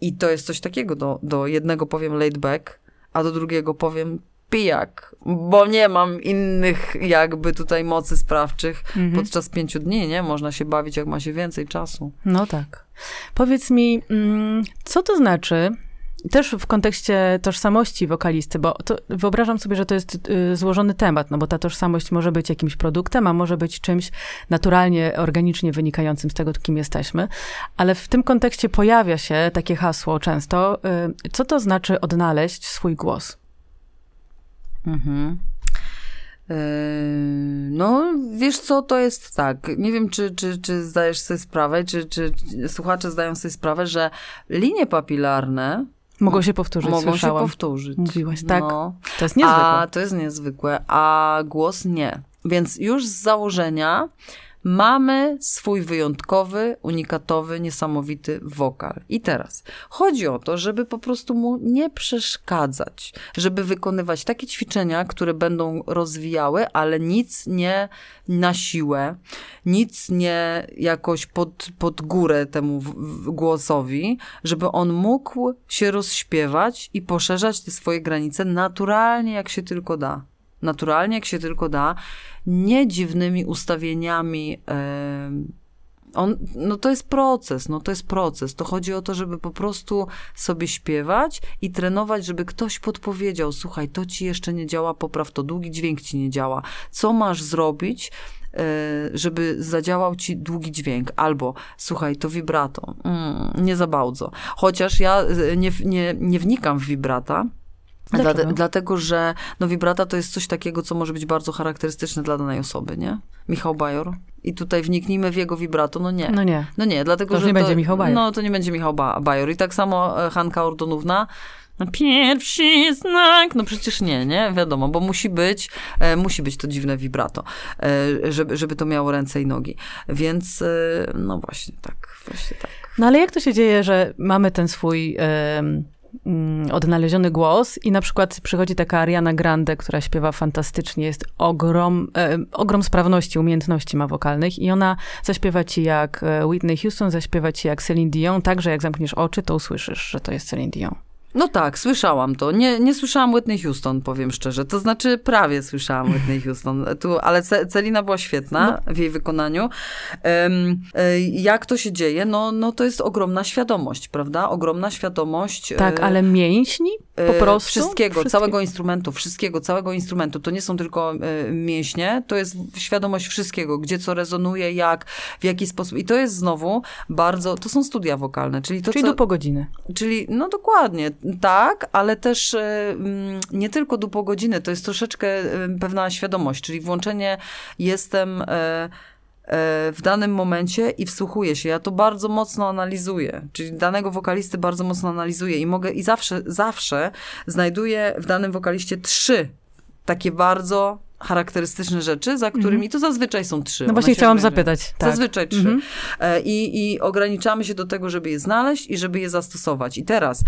I to jest coś takiego, do, do jednego powiem laid back, a do drugiego powiem pijak, bo nie mam innych jakby tutaj mocy sprawczych podczas pięciu dni, nie? Można się bawić, jak ma się więcej czasu. No tak. Powiedz mi, mm, co to znaczy, też w kontekście tożsamości wokalisty, bo wyobrażam sobie, że to jest y, złożony temat, no bo ta tożsamość może być jakimś produktem, a może być czymś naturalnie, organicznie wynikającym z tego, kim jesteśmy, ale w tym kontekście pojawia się takie hasło często, y, co to znaczy odnaleźć swój głos? Mhm. Yy, No, wiesz co, to jest tak. Nie wiem, czy, czy, czy zdajesz sobie sprawę, czy, czy słuchacze zdają sobie sprawę, że linie papilarne Mogą się powtórzyć, mogą słyszałam. się powtórzyć. Mówiłaś, tak. No. To jest niezwykłe. A to jest niezwykłe, a głos nie. Więc już z założenia mamy swój wyjątkowy, unikatowy, niesamowity wokal. I teraz chodzi o to, żeby po prostu mu nie przeszkadzać, żeby wykonywać takie ćwiczenia, które będą rozwijały, ale nic nie na siłę, nic nie jakoś pod, pod górę temu głosowi, żeby on mógł się rozśpiewać i poszerzać te swoje granice naturalnie, jak się tylko da. Naturalnie, jak się tylko da, nie dziwnymi ustawieniami. on, no to jest proces, no to jest proces. To chodzi o to, żeby po prostu sobie śpiewać i trenować, żeby ktoś podpowiedział, słuchaj, to ci jeszcze nie działa, popraw to, długi dźwięk ci nie działa. Co masz zrobić, e, żeby zadziałał ci długi dźwięk? Albo, słuchaj, to vibrato, mm, nie za bardzo. Chociaż ja e, nie, nie, nie wnikam w vibrata, Dlate, dlatego, że no, vibrata to jest coś takiego, co może być bardzo charakterystyczne dla danej osoby, nie? Michał Bajor. I tutaj wniknijmy w jego vibrato, no nie. No nie. No nie, dlatego, To że nie będzie Michał Bajor. No to nie będzie Michał ba Bajor. I tak samo e, Hanka Ordonówna. No, Pierwszy znak, no przecież nie, nie, wiadomo, bo musi być, e, musi być to dziwne vibrato, e, żeby, żeby to miało ręce i nogi. Więc, e, no właśnie tak, właśnie tak. No ale jak to się dzieje, że mamy ten swój odnaleziony głos i na przykład przychodzi taka Ariana Grande, która śpiewa fantastycznie, jest ogrom, em, ogrom sprawności, umiejętności ma wokalnych i ona zaśpiewa ci jak e, Whitney Houston, zaśpiewa ci jak Celine Dion, tak, że jak zamkniesz oczy, to usłyszysz, że to jest Celine Dion. No tak, słyszałam to. Nie, nie słyszałam Whitney Houston, powiem szczerze. To znaczy prawie słyszałam Whitney Houston. Tu, ale Ce- Celina była świetna w jej wykonaniu. E, jak to się dzieje? No, no to jest ogromna świadomość, prawda? Ogromna świadomość. Tak, e, ale mięśni po e, prostu? Wszystkiego, Wszystkie- całego instrumentu, wszystkiego, całego instrumentu. To nie są tylko e, mięśnie, to jest świadomość wszystkiego, gdzie co rezonuje, jak, w jaki sposób. I to jest znowu bardzo, to są studia wokalne, czyli to, Czyli co, do pół godziny. Czyli, no dokładnie, tak, ale też e, mm, nie tylko do godziny, to jest troszeczkę e, pewna świadomość, czyli włączenie jestem e, e, w danym momencie i wsłuchuję się. Ja to bardzo mocno analizuję, czyli danego wokalisty bardzo mocno analizuję i mogę, i zawsze, zawsze znajduję w danym wokaliście trzy takie bardzo charakterystyczne rzeczy, za którymi, to zazwyczaj są trzy. Mhm. No właśnie chciałam rozwiązują. zapytać. Tak. Zazwyczaj trzy. Mhm. E, I, I ograniczamy się do tego, żeby je znaleźć i żeby je zastosować. I teraz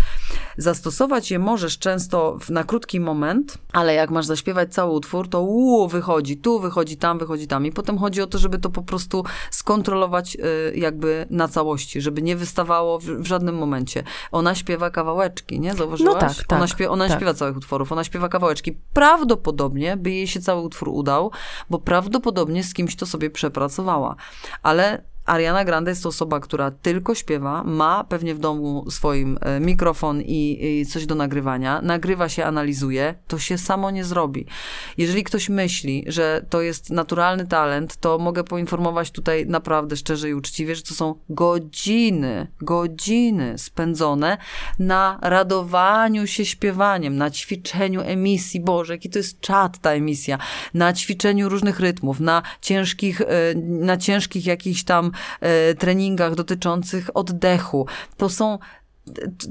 zastosować je możesz często w, na krótki moment, ale jak masz zaśpiewać cały utwór, to uu, wychodzi tu, wychodzi tam, wychodzi tam. I potem chodzi o to, żeby to po prostu skontrolować y, jakby na całości, żeby nie wystawało w, w żadnym momencie. Ona śpiewa kawałeczki, nie? Zauważyłaś? No tak, tak, Ona, śpiewa, ona tak. śpiewa całych utworów, ona śpiewa kawałeczki. Prawdopodobnie by jej się cały utwór udał, bo prawdopodobnie z kimś to sobie przepracowała. Ale Ariana Grande jest to osoba, która tylko śpiewa, ma pewnie w domu swoim e, mikrofon i, i coś do nagrywania, nagrywa się, analizuje, to się samo nie zrobi. Jeżeli ktoś myśli, że to jest naturalny talent, to mogę poinformować tutaj naprawdę szczerze i uczciwie, że to są godziny, godziny spędzone na radowaniu się śpiewaniem, na ćwiczeniu emisji. Boże, jaki to jest czad ta emisja, na ćwiczeniu różnych rytmów, na ciężkich, e, na ciężkich jakichś tam treningach dotyczących oddechu. To są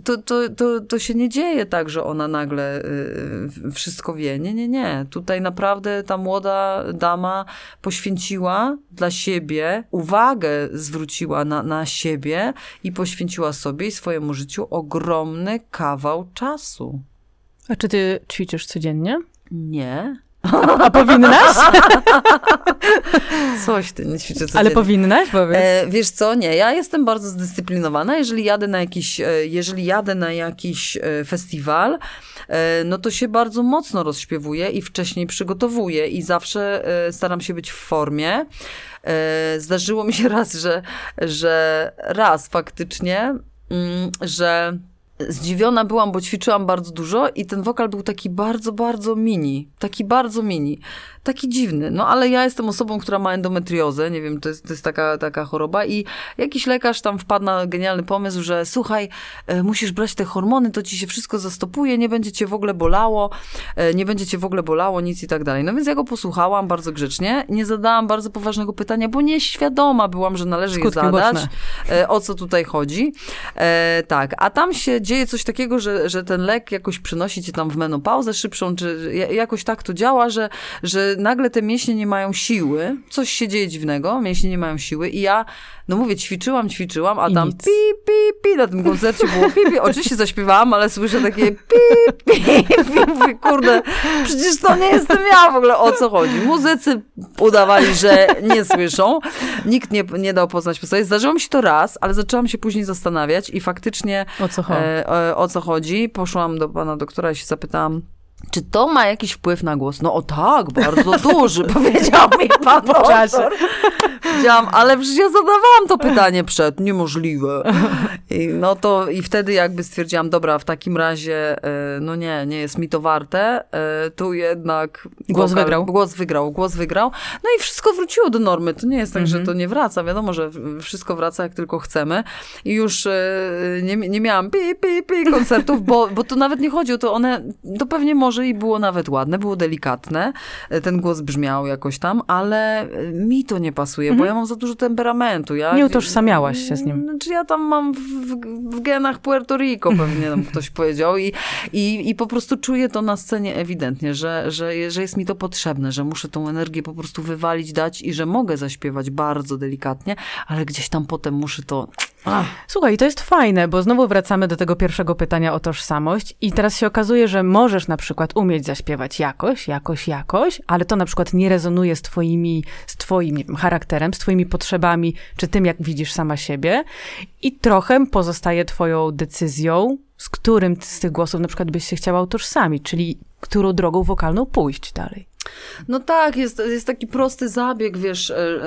to, to, to, to się nie dzieje tak, że ona nagle y, wszystko wie. Nie, nie, nie. Tutaj naprawdę ta młoda dama poświęciła dla siebie, uwagę zwróciła na, na siebie i poświęciła sobie i swojemu życiu ogromny kawał czasu. A czy ty ćwiczysz codziennie? Nie. A powinnaś? Coś ty nie ćwiczę codziennie. Ale powinnaś, powiedz. E, wiesz co, nie, ja jestem bardzo zdyscyplinowana. Jeżeli jadę na jakiś, e, jeżeli jadę na jakiś e, festiwal, e, no to się bardzo mocno rozśpiewuję i wcześniej przygotowuję i zawsze staram się być w formie. Zdarzyło mi się raz, że, że raz faktycznie, mm, że zdziwiona byłam, bo ćwiczyłam bardzo dużo i ten wokal był taki bardzo, bardzo mini. Taki bardzo mini. Taki dziwny. No ale ja jestem osobą, która ma endometriozę. Nie wiem, to jest, to jest taka, taka choroba i jakiś lekarz tam wpadł na genialny pomysł, że słuchaj, e, musisz brać te hormony, to ci się wszystko zastopuje, nie będzie cię w ogóle bolało, e, nie będzie cię w ogóle bolało, nic i tak dalej. No więc ja go posłuchałam bardzo grzecznie. Nie zadałam bardzo poważnego pytania, bo nieświadoma byłam, że należy Skutki je zadać. boczne. E, o co tutaj chodzi. E, tak, a tam się dzieje coś takiego, że, że ten lek jakoś przynosi ci tam w menopauzę szybszą, czy ja- jakoś tak to działa, że, że nagle te mięśnie nie mają siły, coś się dzieje dziwnego, mięśnie nie mają siły i ja, no mówię, ćwiczyłam, ćwiczyłam, a I tam nic. pi, pi, pi, na tym koncercie było pi, pi. Oczywiście zaśpiewałam, ale słyszę takie pi, pi, pi. Mówię, kurde, przecież to nie jestem ja w ogóle, o co chodzi. Muzycy udawali, że nie słyszą. Nikt nie, nie dał poznać po sobie. Zdarzyło mi się to raz, ale zaczęłam się później zastanawiać i faktycznie O co chodzi? e, o, o co chodzi. Poszłam do pana doktora i się zapytałam, czy to ma jakiś wpływ na głos? No o tak, bardzo duży, powiedział mi pan Po czasie. Powiedziałam, ale przecież ja zadawałam to pytanie przed, niemożliwe. I, no to i wtedy jakby stwierdziłam, dobra, w takim razie, e, no nie, nie jest mi to warte, e, tu jednak... Głos wokal- wygrał. Głos wygrał, głos wygrał. No i wszystko wróciło do normy. To nie jest tak, Mhm. że to nie wraca. Wiadomo, że wszystko wraca jak tylko chcemy. I już e, nie, nie miałam pi, pi, pi koncertów, bo, bo to nawet nie chodzi o to. One, to pewnie może i było nawet ładne, było delikatne. E, Ten głos brzmiał jakoś tam, ale e, mi to nie pasuje, bo ja mam za dużo temperamentu. Ja, Mhm. Nie utożsamiałaś się z nim. Znaczy ja tam mam w, w, w genach Puerto Rico, pewnie nam ktoś powiedział. I, i, I po prostu czuję to na scenie ewidentnie, że, że, że jest mi to potrzebne, że muszę tą energię po prostu wywalić, dać i że mogę zaśpiewać bardzo delikatnie, ale gdzieś tam potem muszę to... Ach. Słuchaj, to jest fajne, bo znowu wracamy do tego pierwszego pytania o tożsamość i teraz się okazuje, że możesz na przykład umieć zaśpiewać jakoś, jakoś, jakoś, ale to na przykład nie rezonuje z twoimi, z twoim wiem, charakterem, z twoimi potrzebami, czy tym, jak widzisz sama siebie i trochę pozostaje twoją decyzją, z którym z tych głosów na przykład byś się chciała utożsamić, czyli którą drogą wokalną pójść dalej. No tak, jest, jest taki prosty zabieg, wiesz, e, e,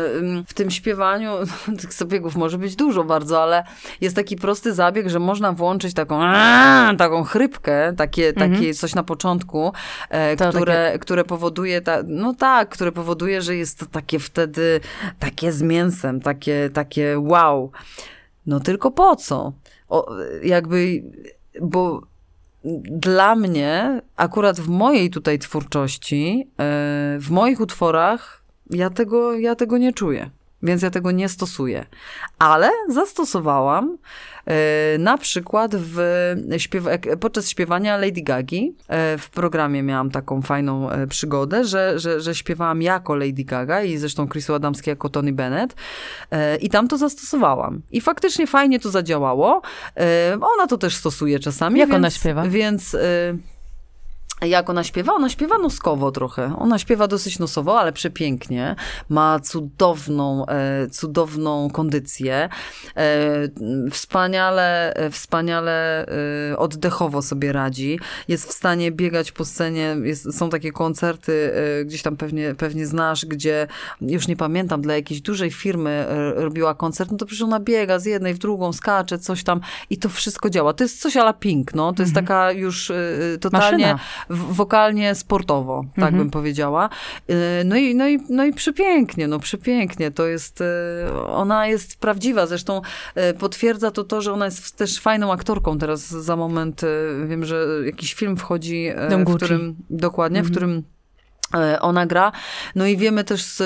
w tym śpiewaniu, tych zabiegów może być dużo bardzo, ale jest taki prosty zabieg, że można włączyć taką, taką chrypkę, takie, takie coś na początku, e, To które, które powoduje, ta, no tak, które powoduje, że jest to takie wtedy, takie z mięsem, takie, takie wow. No tylko po co? O, jakby, bo dla mnie, akurat w mojej tutaj twórczości, e, w moich utworach, ja tego, ja tego nie czuję. Więc ja tego nie stosuję. Ale zastosowałam na przykład w śpiew- jak- podczas śpiewania Lady Gagi. E, w programie miałam taką fajną e, przygodę, że, że, że śpiewałam jako Lady Gaga i zresztą Chrisu Adamski jako Tony Bennett. E, I tam to zastosowałam. I faktycznie fajnie to zadziałało. E, Ona to też stosuje czasami. Jak więc, ona śpiewa? Więc... e, jak ona śpiewa? Ona śpiewa noskowo trochę. Ona śpiewa dosyć nosowo, ale przepięknie. Ma cudowną, e, cudowną kondycję. E, wspaniale, e, wspaniale oddechowo sobie radzi. Jest w stanie biegać po scenie. Jest, są takie koncerty, gdzieś tam pewnie, pewnie znasz, gdzie już nie pamiętam, dla jakiejś dużej firmy robiła koncert, no to przecież ona biega z jednej w drugą, skacze, coś tam i to wszystko działa. To jest coś ala Pink, no. To jest taka już totalnie Maszyna. Wokalnie sportowo, tak Mhm. bym powiedziała. Y, No i, no, i, no i przepięknie, no przepięknie. To jest, y, ona jest prawdziwa. Zresztą y, potwierdza to to, że ona jest też fajną aktorką. Teraz za moment wiem, że jakiś film wchodzi, Dom w Gucci. którym, dokładnie, Mhm. w którym ona gra. No i wiemy też z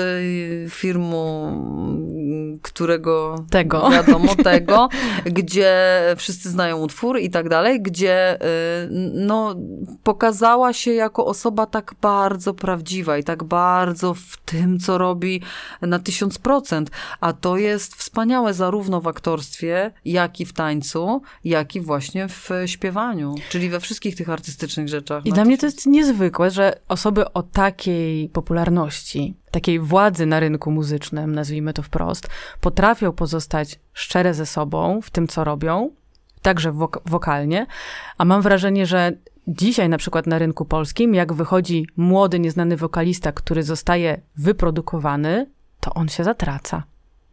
filmu, mm, którego Tego. wiadomo tego, gdzie wszyscy znają utwór i tak dalej, gdzie y, no, pokazała się jako osoba tak bardzo prawdziwa i tak bardzo w tym, co robi na tysiąc procent. A to jest wspaniałe zarówno w aktorstwie, jak i w tańcu, jak i właśnie w śpiewaniu, czyli we wszystkich tych artystycznych rzeczach. I Na dla mnie to jest niezwykłe, że osoby o takiej popularności, takiej władzy na rynku muzycznym, nazwijmy to wprost, potrafią pozostać szczere ze sobą w tym, co robią, także wok- wokalnie, a mam wrażenie, że dzisiaj na przykład na rynku polskim, jak wychodzi młody, nieznany wokalista, który zostaje wyprodukowany, to on się zatraca.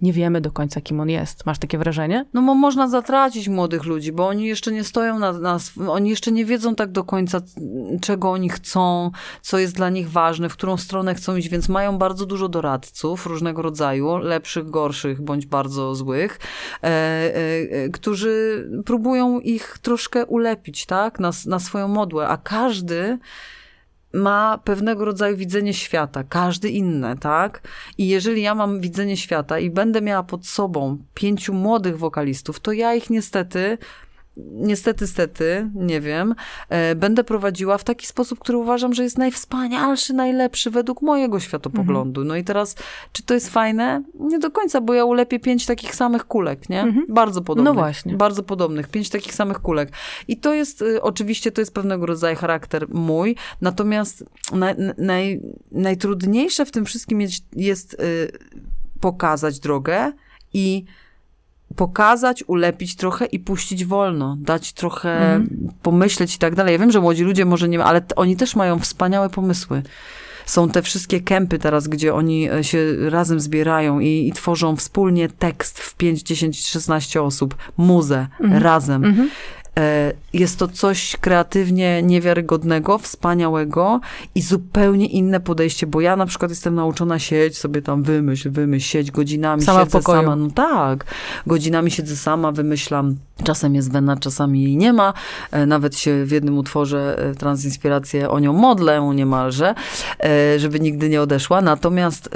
Nie wiemy do końca, kim on jest. Masz takie wrażenie? No bo można zatracić młodych ludzi, bo oni jeszcze nie stoją na, na sw- oni jeszcze nie wiedzą tak do końca, czego oni chcą, co jest dla nich ważne, w którą stronę chcą iść, więc mają bardzo dużo doradców różnego rodzaju, lepszych, gorszych, bądź bardzo złych, e, e, e, którzy próbują ich troszkę ulepić, tak, na, na swoją modłę, a każdy ma pewnego rodzaju widzenie świata, każdy inne, tak? I jeżeli ja mam widzenie świata i będę miała pod sobą pięciu młodych wokalistów, to ja ich niestety, niestety, stety, nie wiem, e, będę prowadziła w taki sposób, który uważam, że jest najwspanialszy, najlepszy według mojego światopoglądu. No i teraz, czy to jest fajne? Nie do końca, bo ja ulepię pięć takich samych kulek, nie? Mhm. Bardzo podobnych. No właśnie. Bardzo podobnych. Pięć takich samych kulek. I to jest, y, oczywiście, to jest pewnego rodzaju charakter mój, natomiast naj, naj, najtrudniejsze w tym wszystkim jest, jest y, pokazać drogę i pokazać, ulepić trochę i puścić wolno, dać trochę Mhm. pomyśleć i tak dalej. Ja wiem, że młodzi ludzie może nie, ale oni też mają wspaniałe pomysły. Są te wszystkie kępy teraz, gdzie oni e, się razem zbierają i, i tworzą wspólnie tekst w 5, 10, 16 osób, muzę, razem. Mhm. E, Jest to coś kreatywnie niewiarygodnego, wspaniałego i zupełnie inne podejście, bo ja na przykład jestem nauczona sieć sobie tam wymyśl, wymyśl, sieć godzinami Sama w siedzę pokoju. sama. No tak, godzinami siedzę sama, wymyślam. Czasem jest Wena, czasami jej nie ma. E, Nawet się w jednym utworze e, Transinspirację o nią modlę niemalże, żeby nigdy nie odeszła. Natomiast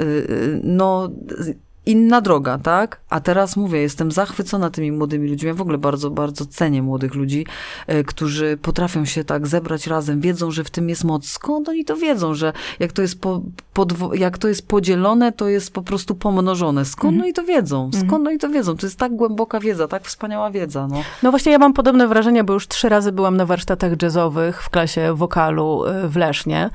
no inna droga, tak? A teraz mówię, jestem zachwycona tymi młodymi ludźmi. Ja w ogóle bardzo, bardzo cenię młodych ludzi, e, którzy potrafią się tak zebrać razem, wiedzą, że w tym jest moc. Skąd oni to wiedzą, że jak to jest, po, podwo- jak to jest podzielone, to jest po prostu pomnożone. Skąd oni to wiedzą? Skąd oni to wiedzą? To jest tak głęboka wiedza, tak wspaniała wiedza, no. No właśnie ja mam podobne wrażenie, bo już trzy razy byłam na warsztatach jazzowych w klasie wokalu y, w Lesznie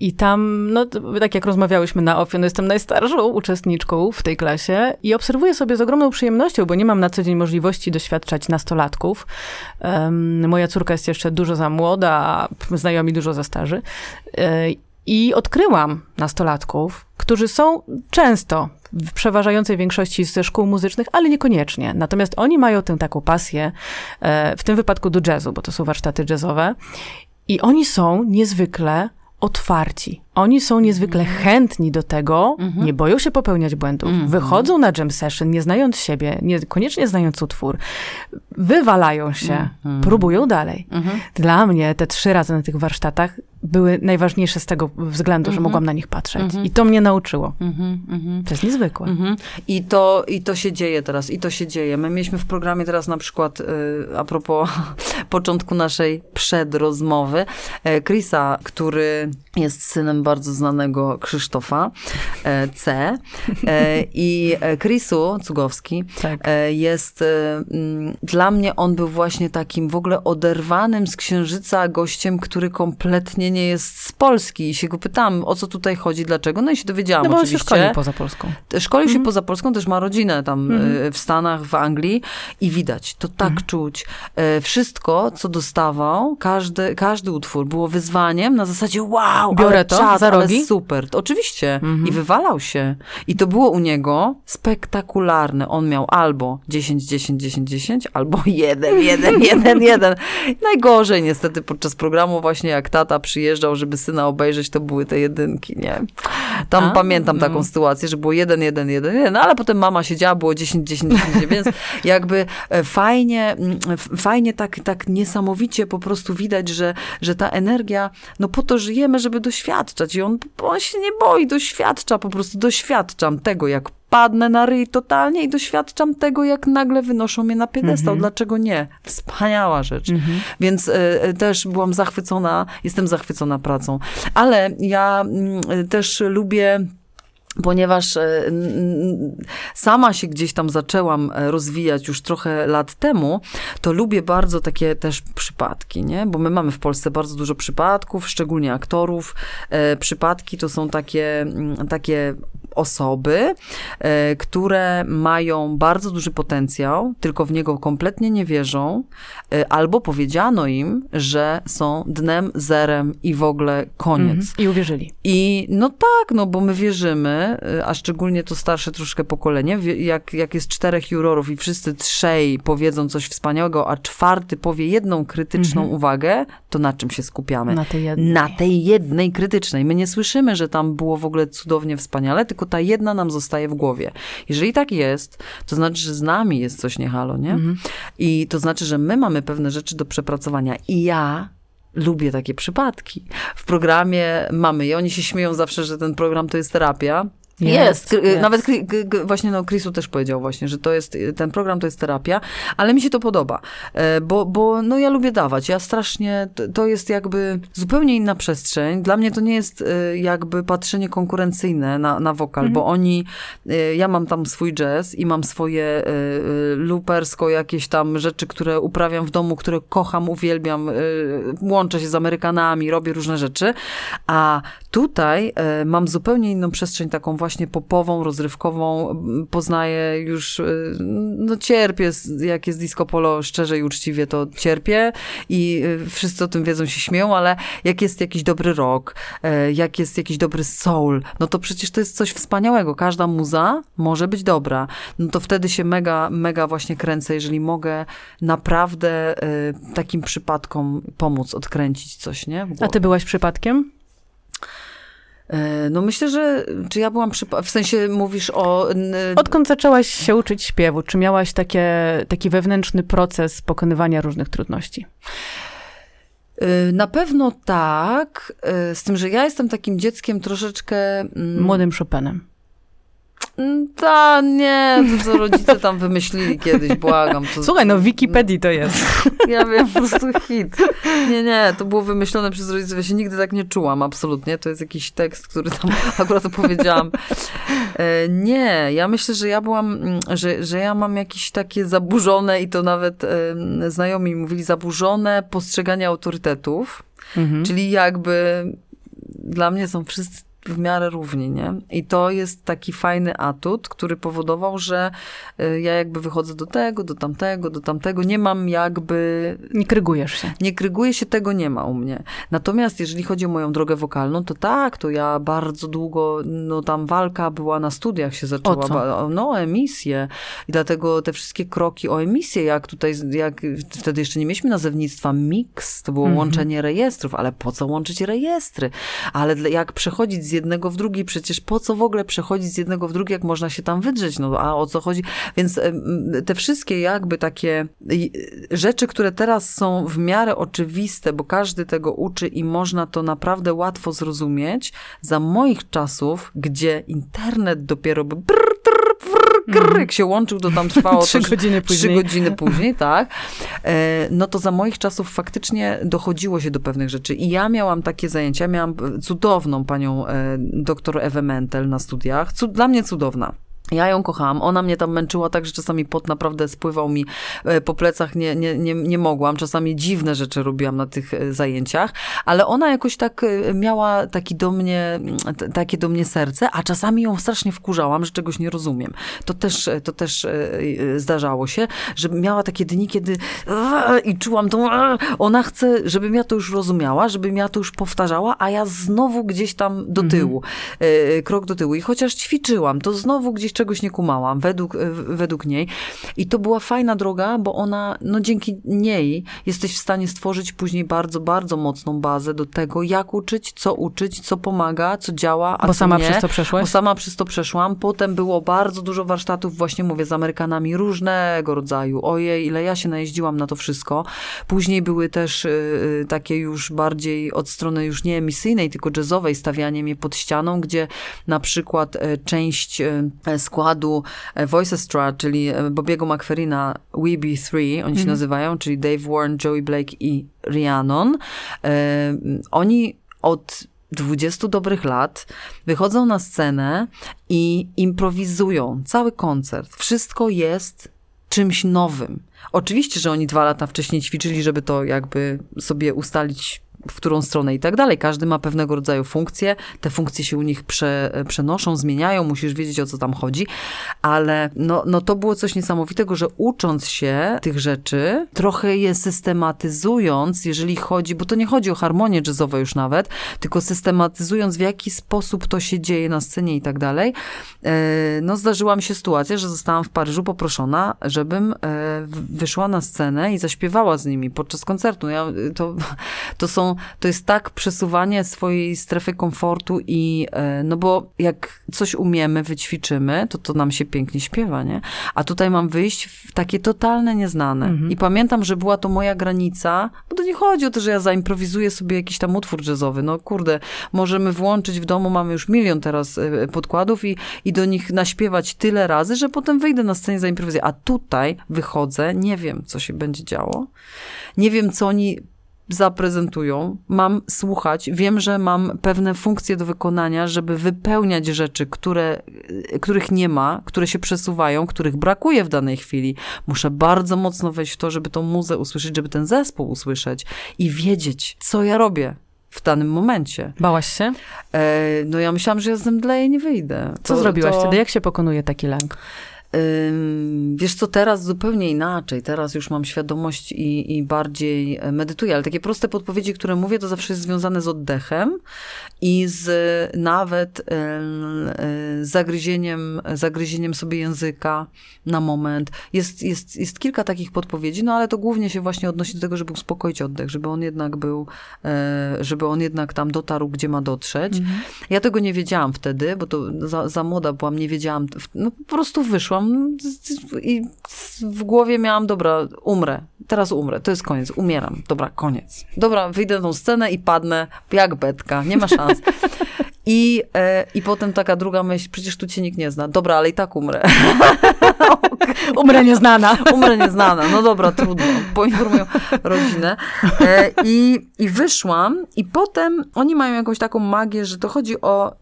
i tam, no tak jak rozmawiałyśmy na OFIE, no jestem najstarszą uczestniczką w tej klasie i obserwuję sobie z ogromną przyjemnością, bo nie mam na co dzień możliwości doświadczać nastolatków. Em, moja córka jest jeszcze dużo za młoda, a znajomi dużo za starzy. Y, I odkryłam nastolatków, którzy są często w przeważającej większości ze szkół muzycznych, ale niekoniecznie. Natomiast oni mają tę taką pasję, e, w tym wypadku do jazzu, bo to są warsztaty jazzowe, i oni są niezwykle otwarci. Oni są niezwykle chętni do tego, nie boją się popełniać błędów. Wychodzą na jam session, nie znając siebie, niekoniecznie znając utwór. Wywalają się, próbują dalej. Dla mnie te trzy razy na tych warsztatach były najważniejsze z tego względu, że mogłam na nich patrzeć. I to mnie nauczyło. To jest niezwykłe. Mhm. I, to, I to się dzieje teraz, i to się dzieje. My mieliśmy w programie teraz na przykład, y, a propos początku naszej przedrozmowy, e, Chrisa, który jest synem bardzo znanego Krzysztofa e, C. E, I e, Chrisu Cugowski Tak. jest, mm, dla mnie on był właśnie takim w ogóle oderwanym z księżyca gościem, który kompletnie nie jest z Polski. I się go pytałam, o co tutaj chodzi, dlaczego. No i się dowiedziałam No bo się oczywiście. szkoli poza Polską. Szkolił się poza Polską, też ma rodzinę tam Mhm. w Stanach, w Anglii i widać, to tak Mhm. czuć. Wszystko, co dostawał, każdy, każdy utwór było wyzwaniem na zasadzie wow, Biorę to czad, za ale rogi? super. To Oczywiście. Mhm. I wywalał się. I to było u niego spektakularne. On miał albo 10, 10, 10, 10, albo 1, 1, 1, 1. Najgorzej niestety podczas programu właśnie jak tata przyjeżdżał, żeby syna obejrzeć, to były te jedynki, nie? Tam A, pamiętam taką mm. sytuację, że było 1, 1, 1, 1, no ale potem mama siedziała, było 10, 10, 10, więc jakby e, fajnie, mm, fajnie tak, tak niesamowicie po prostu widać, że, że ta energia, no po to żyjemy, żeby doświadczać i on, on się nie boi, doświadcza, po prostu doświadczam tego, jak padnę na ryj totalnie i doświadczam tego, jak nagle wynoszą mnie na piedestał. Mhm. Dlaczego nie? Wspaniała rzecz. Mhm. Więc e, też byłam zachwycona, jestem zachwycona pracą. Ale ja e, też lubię ponieważ e, sama się gdzieś tam zaczęłam e, rozwijać już trochę lat temu, to lubię bardzo takie też przypadki, nie? Bo my mamy w Polsce bardzo dużo przypadków, szczególnie aktorów. E, Przypadki to są takie, takie osoby, e, które mają bardzo duży potencjał, tylko w niego kompletnie nie wierzą, e, albo powiedziano im, że są dnem, zerem i w ogóle koniec. Mhm. I uwierzyli. I no tak, no bo my wierzymy, y, a szczególnie to starsze troszkę pokolenie, jak, jak jest czterech jurorów i wszyscy trzej powiedzą coś wspaniałego, a czwarty powie jedną krytyczną Mhm. uwagę, to na czym się skupiamy? Na tej jednej. Na tej jednej krytycznej. My nie słyszymy, że tam było w ogóle cudownie, wspaniale, tylko ta jedna nam zostaje w głowie. Jeżeli tak jest, to znaczy, że z nami jest coś nie halo, nie? Mhm. I to znaczy, że my mamy pewne rzeczy do przepracowania. I ja lubię takie przypadki. W programie mamy je. Oni się śmieją zawsze, że ten program to jest terapia. Jest. Jest. Nawet właśnie no, Chrisu też powiedział właśnie, że to jest, ten program to jest terapia, ale mi się to podoba, e, bo, bo no, ja lubię dawać. Ja strasznie, to- jest jakby zupełnie inna przestrzeń. Dla mnie to nie jest e, jakby patrzenie konkurencyjne na, na wokal, bo oni, e, ja mam tam swój jazz i mam swoje lupersko jakieś tam rzeczy, które uprawiam w domu, które kocham, uwielbiam, łączę się z Amerykanami, robię różne rzeczy, a tutaj mam zupełnie inną przestrzeń, taką właśnie popową, rozrywkową. M, Poznaję już, e, no cierpię, jak jest disco polo, szczerze i uczciwie to cierpię i e, wszyscy o tym wiedzą, się śmieją, ale jak jest jakiś dobry rock, e, jak jest jakiś dobry soul, no to przecież to jest coś wspaniałego. Każda muza może być dobra. No to wtedy się mega, mega właśnie kręcę, jeżeli mogę naprawdę e, takim przypadkom pomóc, odkręcić coś, nie? A ty byłaś przypadkiem? E, No myślę, że czy ja byłam przypa- w sensie mówisz o Odkąd zaczęłaś się uczyć śpiewu? Czy miałaś takie, taki wewnętrzny proces pokonywania różnych trudności? y, na pewno tak, y, z tym, że ja jestem takim dzieckiem troszeczkę mm, Młodym Chopinem. Ta, nie, to co rodzice tam wymyślili kiedyś, błagam. To, Słuchaj, no w Wikipedii to jest. Ja wiem, po prostu hit. Nie, nie, to było wymyślone przez rodziców. Ja się nigdy tak nie czułam, absolutnie. To jest jakiś tekst, który tam akurat opowiedziałam. E, Nie, ja myślę, że ja byłam, mm, że, że ja mam jakieś takie zaburzone i to nawet znajomi mówili zaburzone postrzeganie autorytetów. Mhm. Czyli jakby dla mnie są wszyscy w miarę równi, nie? I to jest taki fajny atut, który powodował, że y, ja jakby wychodzę do tego, do tamtego, do tamtego. Nie mam jakby Nie krygujesz się. nie kryguje się, tego nie ma u mnie. Natomiast jeżeli chodzi o moją drogę wokalną, to tak, to ja bardzo długo, no tam walka była na studiach się zaczęła. O co? No, o emisję. I dlatego te wszystkie kroki o emisję, jak tutaj, jak wtedy jeszcze nie mieliśmy nazewnictwa mix, to było Mhm. łączenie rejestrów, ale po co łączyć rejestry? Ale jak przechodzić z jednego w drugi, przecież po co w ogóle przechodzić z jednego w drugi, jak można się tam wydrzeć? No a o co chodzi? Więc te wszystkie jakby takie y, rzeczy, które teraz są w miarę oczywiste, bo każdy tego uczy i można to naprawdę łatwo zrozumieć, za moich czasów, gdzie internet dopiero by brr, trr, krr, krr, jak się łączył, to tam trwało Trzy godziny Trzy później. godziny później, tak. E, No to za moich czasów faktycznie dochodziło się do pewnych rzeczy. I ja miałam takie zajęcia, miałam cudowną panią e, doktor Ewę Mentel na studiach. Cud, dla mnie cudowna. Ja ją kochałam. Ona mnie tam męczyła tak, że czasami pot naprawdę spływał mi e, po plecach. Nie, nie, nie, nie mogłam. Czasami dziwne rzeczy robiłam na tych e, zajęciach, ale ona jakoś tak e, miała taki do mnie, t- takie do mnie serce, a czasami ją strasznie wkurzałam, że czegoś nie rozumiem. To też, to też zdarzało się, że miała takie dni, kiedy i czułam tą, ona chce, żebym ja to już rozumiała, żebym ja to już powtarzała, a ja znowu gdzieś tam do tyłu, e, krok do tyłu. I chociaż ćwiczyłam, to znowu gdzieś czegoś nie kumałam, według, e, według niej. I to była fajna droga, bo ona, no dzięki niej jesteś w stanie stworzyć później bardzo, bardzo mocną bazę do tego, jak uczyć, co uczyć, co pomaga, co działa, a Bo co sama nie. przez to przeszłaś? Bo sama przez to przeszłam. Potem było bardzo dużo warsztatów, właśnie mówię, z Amerykanami różnego rodzaju. Ojej, ile ja się najeździłam na to wszystko. Później były też y, takie już bardziej od strony już nie emisyjnej, tylko jazzowej, stawianie mnie pod ścianą, gdzie na przykład część e, składu e, Voicestra, czyli e, Bobiego McFerrina, We Be Three, oni się nazywają, czyli Dave Warren, Joey Blake i Rhiannon. E, oni od 20 dobrych lat wychodzą na scenę i improwizują cały koncert. Wszystko jest czymś nowym. Oczywiście, że oni dwa lata wcześniej ćwiczyli, żeby to jakby sobie ustalić w którą stronę i tak dalej. Każdy ma pewnego rodzaju funkcje, te funkcje się u nich prze, przenoszą, zmieniają, musisz wiedzieć o co tam chodzi, ale no, no to było coś niesamowitego, że ucząc się tych rzeczy, trochę je systematyzując, jeżeli chodzi, bo to nie chodzi o harmonię jazzową już nawet, tylko systematyzując w jaki sposób to się dzieje na scenie i tak dalej, e, no zdarzyła mi się sytuacja, że zostałam w Paryżu poproszona, żebym e, wyszła na scenę i zaśpiewała z nimi podczas koncertu. Ja, to, to są, to jest tak przesuwanie swojej strefy komfortu i, e, no bo jak coś umiemy, wyćwiczymy, to to nam się pięknie śpiewa, nie? A tutaj mam wyjść w takie totalne nieznane. I pamiętam, że była to moja granica, bo to nie chodzi o to, że ja zaimprowizuję sobie jakiś tam utwór jazzowy. No kurde, możemy włączyć w domu, mamy już milion teraz e, podkładów i, i do nich naśpiewać tyle razy, że potem wyjdę na scenie zaimprowizuję. A tutaj wychodzę, nie wiem, co się będzie działo. Nie wiem, co oni zaprezentują, mam słuchać, wiem, że mam pewne funkcje do wykonania, żeby wypełniać rzeczy, które, y, których nie ma, które się przesuwają, których brakuje w danej chwili. Muszę bardzo mocno wejść w to, żeby tą muzę usłyszeć, żeby ten zespół usłyszeć i wiedzieć, co ja robię w danym momencie. Bałaś się? E, no ja myślałam, że ja zemdleję i nie wyjdę. Co To- zrobiłaś to- wtedy? Jak się pokonuje taki lęk? Wiesz co, teraz zupełnie inaczej. Teraz już mam świadomość i, i bardziej e, medytuję, ale takie proste podpowiedzi, które mówię, to zawsze jest związane z oddechem i z nawet e, zagryzieniem, zagryzieniem sobie języka na moment. Jest, jest, jest kilka takich podpowiedzi, no ale to głównie się właśnie odnosi do tego, żeby uspokoić oddech, żeby on jednak był, e, żeby on jednak tam dotarł, gdzie ma dotrzeć. Ja tego nie wiedziałam wtedy, bo to za, za młoda byłam, nie wiedziałam. No po prostu wyszłam i w głowie miałam, dobra, umrę. Teraz umrę, to jest koniec, umieram. Dobra, koniec. Dobra, wyjdę na tą scenę i padnę jak betka, nie ma szans. I, e, I potem taka druga myśl, przecież tu cię nikt nie zna. Dobra, ale i tak umrę. Umrę nieznana. Umrę nieznana. No dobra, trudno. Poinformują rodzinę. E, i, I wyszłam i potem oni mają jakąś taką magię, że to chodzi o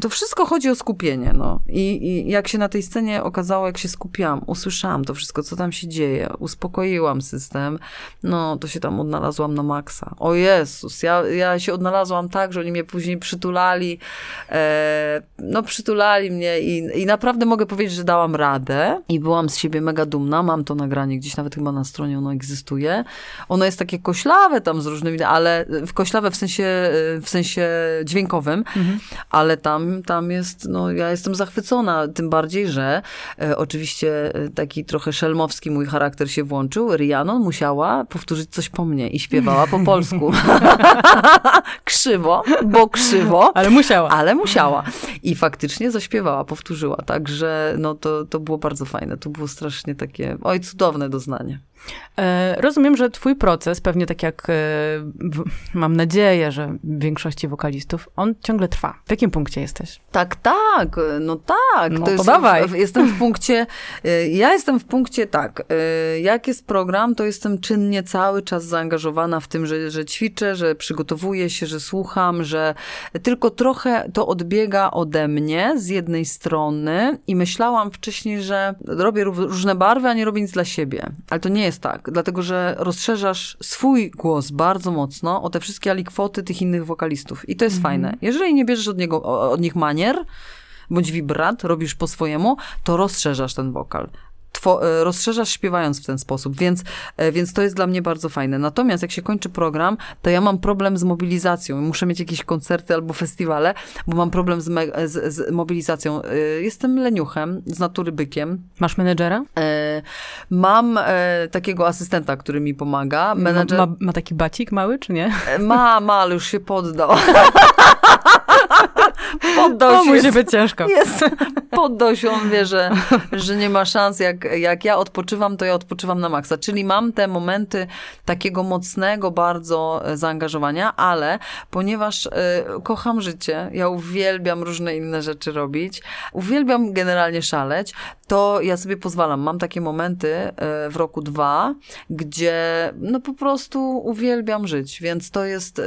to wszystko chodzi o skupienie, no. I, I jak się na tej scenie okazało, jak się skupiłam, usłyszałam to wszystko, co tam się dzieje, uspokoiłam system, no, to się tam odnalazłam na maksa. O Jezus, ja, ja się odnalazłam tak, że oni mnie później przytulali, e, no, przytulali mnie i, i naprawdę mogę powiedzieć, że dałam radę i byłam z siebie mega dumna, mam to nagranie gdzieś nawet chyba na stronie ono egzystuje. Ono jest takie koślawe tam z różnymi, ale w koślawe w sensie, w sensie dźwiękowym, ale tam, tam jest, no ja jestem zachwycona, tym bardziej, że e, oczywiście e, taki trochę szelmowski mój charakter się włączył. Rhiannon musiała powtórzyć coś po mnie i śpiewała po polsku. krzywo, bo krzywo. Ale musiała. Ale musiała. I faktycznie zaśpiewała, powtórzyła. Także no to, to było bardzo fajne. To było strasznie takie, oj, cudowne doznanie. E, Rozumiem, że twój proces, pewnie tak jak e, mam nadzieję, że większości wokalistów, on ciągle trwa. W jakim punkcie jesteś. Tak, tak, no tak. No to to jest, dawaj. W, jestem w punkcie, ja jestem w punkcie tak, jak jest program, to jestem czynnie cały czas zaangażowana w tym, że, że ćwiczę, że przygotowuję się, że słucham, że tylko trochę to odbiega ode mnie z jednej strony i myślałam wcześniej, że robię ró- różne barwy, a nie robię nic dla siebie. Ale to nie jest tak, dlatego że rozszerzasz swój głos bardzo mocno o te wszystkie alikwoty tych innych wokalistów. I to jest fajne. Jeżeli nie bierzesz od, niego, od nich manier, bądź vibrat, robisz po swojemu, to rozszerzasz ten wokal. E, rozszerzasz śpiewając w ten sposób, więc, e, więc to jest dla mnie bardzo fajne. Natomiast jak się kończy program, to ja mam problem z mobilizacją. Muszę mieć jakieś koncerty albo festiwale, bo mam problem z, z, z mobilizacją. E, Jestem leniuchem, z natury bykiem. Masz menedżera? Mam takiego asystenta, który mi pomaga. Menedżer Ma, ma, ma taki bacik mały, czy nie? ma, ma, ale już się poddał. poddał To się. musi być ciężko. Jest, poddał się, on wie, że, że nie ma szans. Jak, jak ja odpoczywam, to ja odpoczywam na maksa. Czyli mam te momenty takiego mocnego bardzo e, zaangażowania, ale ponieważ e, kocham życie, ja uwielbiam różne inne rzeczy robić, uwielbiam generalnie szaleć, to ja sobie pozwalam. Mam takie momenty e, w roku dwa, gdzie no po prostu uwielbiam żyć, więc to jest,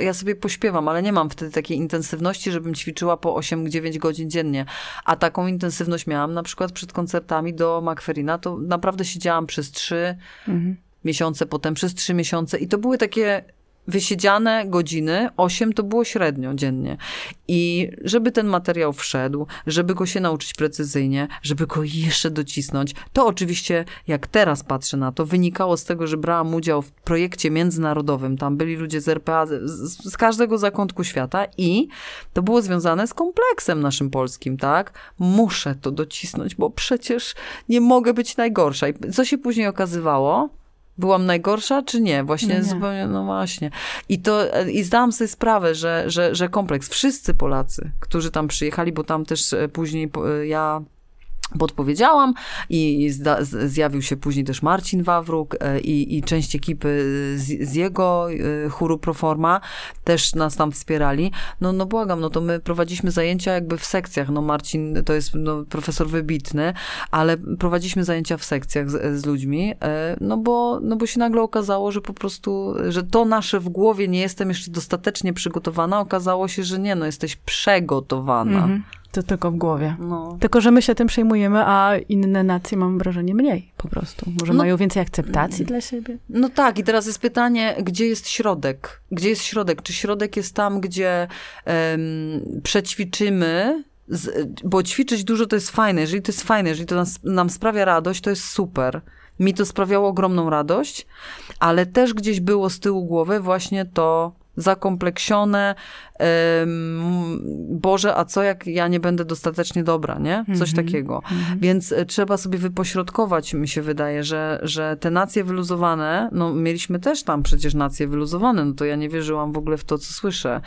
ja sobie pośpiewam, ale nie mam wtedy takiej intensywności, żebym ćwiczyła po 8-9 godzin dziennie. A taką intensywność miałam na przykład przed koncertami do Macferina, to naprawdę siedziałam przez 3 Mhm. miesiące, potem przez 3 miesiące i to były takie wysiedziane godziny, 8 to było średnio dziennie. I żeby ten materiał wszedł, żeby go się nauczyć precyzyjnie, żeby go jeszcze docisnąć, to oczywiście, jak teraz patrzę na to, wynikało z tego, że brałam udział w projekcie międzynarodowym. Tam byli ludzie z RPA, z, z każdego zakątku świata i to było związane z kompleksem naszym polskim, tak? Muszę to docisnąć, bo przecież nie mogę być najgorsza. I co się później okazywało? Byłam najgorsza, czy nie? Właśnie Nie, nie. zupełnie, no właśnie. I to, i zdałam sobie sprawę, że, że, że kompleks, wszyscy Polacy, którzy tam przyjechali, bo tam też e, później e, ja podpowiedziałam i zjawił się później też Marcin Wawruk e, i, i część ekipy z, z jego e, chóru Proforma też nas tam wspierali. No, no błagam, no to my prowadziliśmy zajęcia jakby w sekcjach. No Marcin to jest no, profesor wybitny, ale prowadziliśmy zajęcia w sekcjach z, z ludźmi, e, no bo, no bo się nagle okazało, że po prostu, że to nasze w głowie nie jestem jeszcze dostatecznie przygotowana. Okazało się, że nie, no jesteś przygotowana. Mhm. To tylko w głowie. No. Tylko, że my się tym przejmujemy, a inne nacje, mam wrażenie, mniej po prostu. Może No- mają więcej akceptacji dla siebie? No tak, i teraz jest pytanie, gdzie jest środek? Gdzie jest środek? Czy środek jest tam, gdzie em, przećwiczymy, z, bo ćwiczyć dużo to jest fajne. Jeżeli to jest fajne, jeżeli to nas, nam sprawia radość, to jest super. Mi to sprawiało ogromną radość, ale też gdzieś było z tyłu głowy właśnie to zakompleksione, Boże, a co jak ja nie będę dostatecznie dobra, nie? Coś Mhm. takiego. Więc e, trzeba sobie wypośrodkować, mi się wydaje, że, że te nacje wyluzowane, no mieliśmy też tam przecież nacje wyluzowane, no to ja nie wierzyłam w ogóle w to, co słyszę.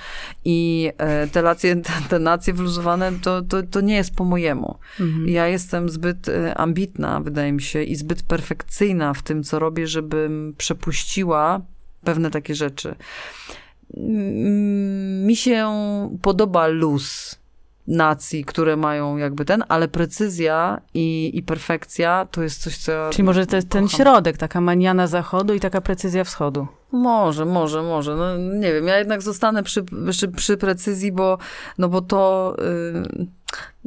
I e, te, nacje, te, te nacje wyluzowane, to, to, to nie jest po mojemu. Mhm. Ja jestem zbyt e, ambitna, wydaje mi się, i zbyt perfekcyjna w tym, co robię, żebym przepuściła pewne takie rzeczy. Mm, Mi się podoba luz nacji, które mają jakby ten, ale precyzja i, i perfekcja to jest coś, co ja Czyli może to jest ten kocham. środek, taka maniana zachodu i taka precyzja wschodu. Może, może, może. No, nie wiem, ja jednak zostanę przy, przy, przy precyzji, bo, no bo to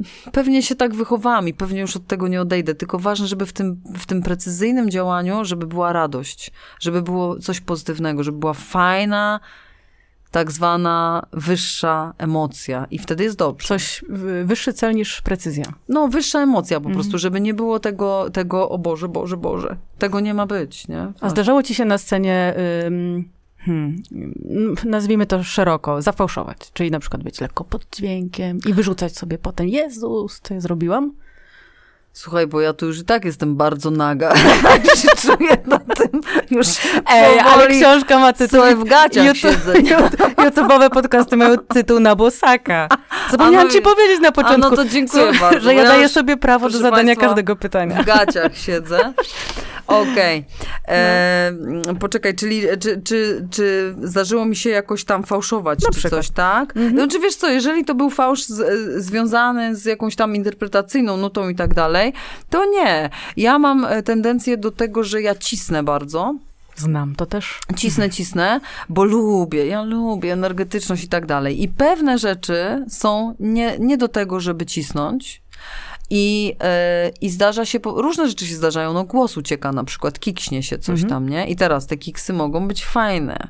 y, pewnie się tak wychowałam i pewnie już od tego nie odejdę. Tylko ważne, żeby w tym, w tym precyzyjnym działaniu, żeby była radość, żeby było coś pozytywnego, żeby była fajna, tak zwana wyższa emocja i wtedy jest dobrze. Coś, wyższy cel niż precyzja. No, wyższa emocja po Mhm. prostu, żeby nie było tego, tego, o Boże, Boże, Boże. Tego nie ma być, nie? A zdarzało ci się na scenie, ym, hmm, nazwijmy to szeroko, zafałszować, czyli na przykład być lekko pod dźwiękiem i wyrzucać sobie potem, Jezus, co ja zrobiłam? Słuchaj, bo ja tu już i tak jestem bardzo naga. Się czuję na tym już Ej, ale książka ma tytuł... Słuchaj, w gaciach YouTube- siedzę. YouTube- YouTube'owe podcasty mają tytuł na bosaka. Zapomniałam no ci powiedzieć na początku, no to dziękuję bardzo. że bo ja daję sobie prawo do zadania państwa, każdego pytania. W gaciach siedzę. Okej. E, Poczekaj, czyli czy, czy, czy zdarzyło mi się jakoś tam fałszować Na czy przykład. coś, tak? No, czy wiesz co, jeżeli to był fałsz z, związany z jakąś tam interpretacyjną nutą i tak dalej, to nie. Ja mam tendencję do tego, że ja cisnę bardzo. Znam to też. Cisnę, cisnę, bo lubię, ja lubię energetyczność i tak dalej. I pewne rzeczy są nie, nie do tego, żeby cisnąć. I, e, I zdarza się, różne rzeczy się zdarzają, no głos ucieka na przykład, kikśnie się coś tam, nie? I teraz te kiksy mogą być fajne,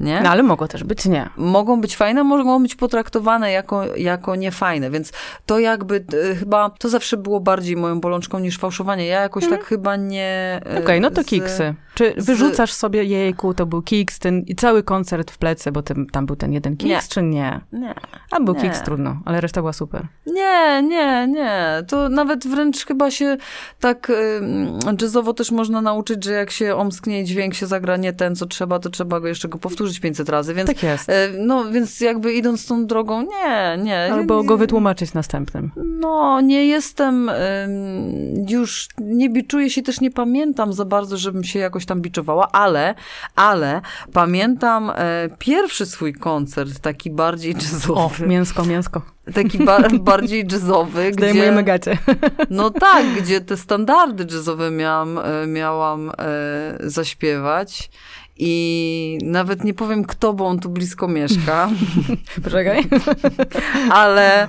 nie? No ale mogło też być nie. mogą być fajne, mogą być potraktowane jako, jako niefajne, więc to jakby e, chyba, to zawsze było bardziej moją bolączką niż fałszowanie. Ja jakoś tak chyba nie... e, Okej, no to z- kiksy. Czy z- wyrzucasz sobie, jejku, to był kiks, ten i cały koncert w plecy, bo tym, tam był ten jeden kiks, Nie. czy nie? Nie. A był Nie. kiks, trudno, ale reszta była super. Nie, nie, nie. To nawet wręcz chyba się tak jazzowo też można nauczyć, że jak się omsknie i dźwięk się zagra nie ten, co trzeba, to trzeba go jeszcze go powtórzyć 500 razy, więc... Tak jest. e, No, więc jakby idąc tą drogą, nie, nie. Albo go wytłumaczyć następnym. No, nie jestem już, nie biczuję się, też nie pamiętam za bardzo, żebym się jakoś tam biczowała, ale, ale pamiętam e, pierwszy swój koncert, taki bardziej O, jazzowy, mięsko, mięsko. taki ba bardziej jazzowy, gdzie... Zdejmujemy gacie. No tak, gdzie te standardy jazzowe miałam, e, miałam zaśpiewać. I nawet nie powiem kto, bo on tu blisko mieszka, Poczekaj. ale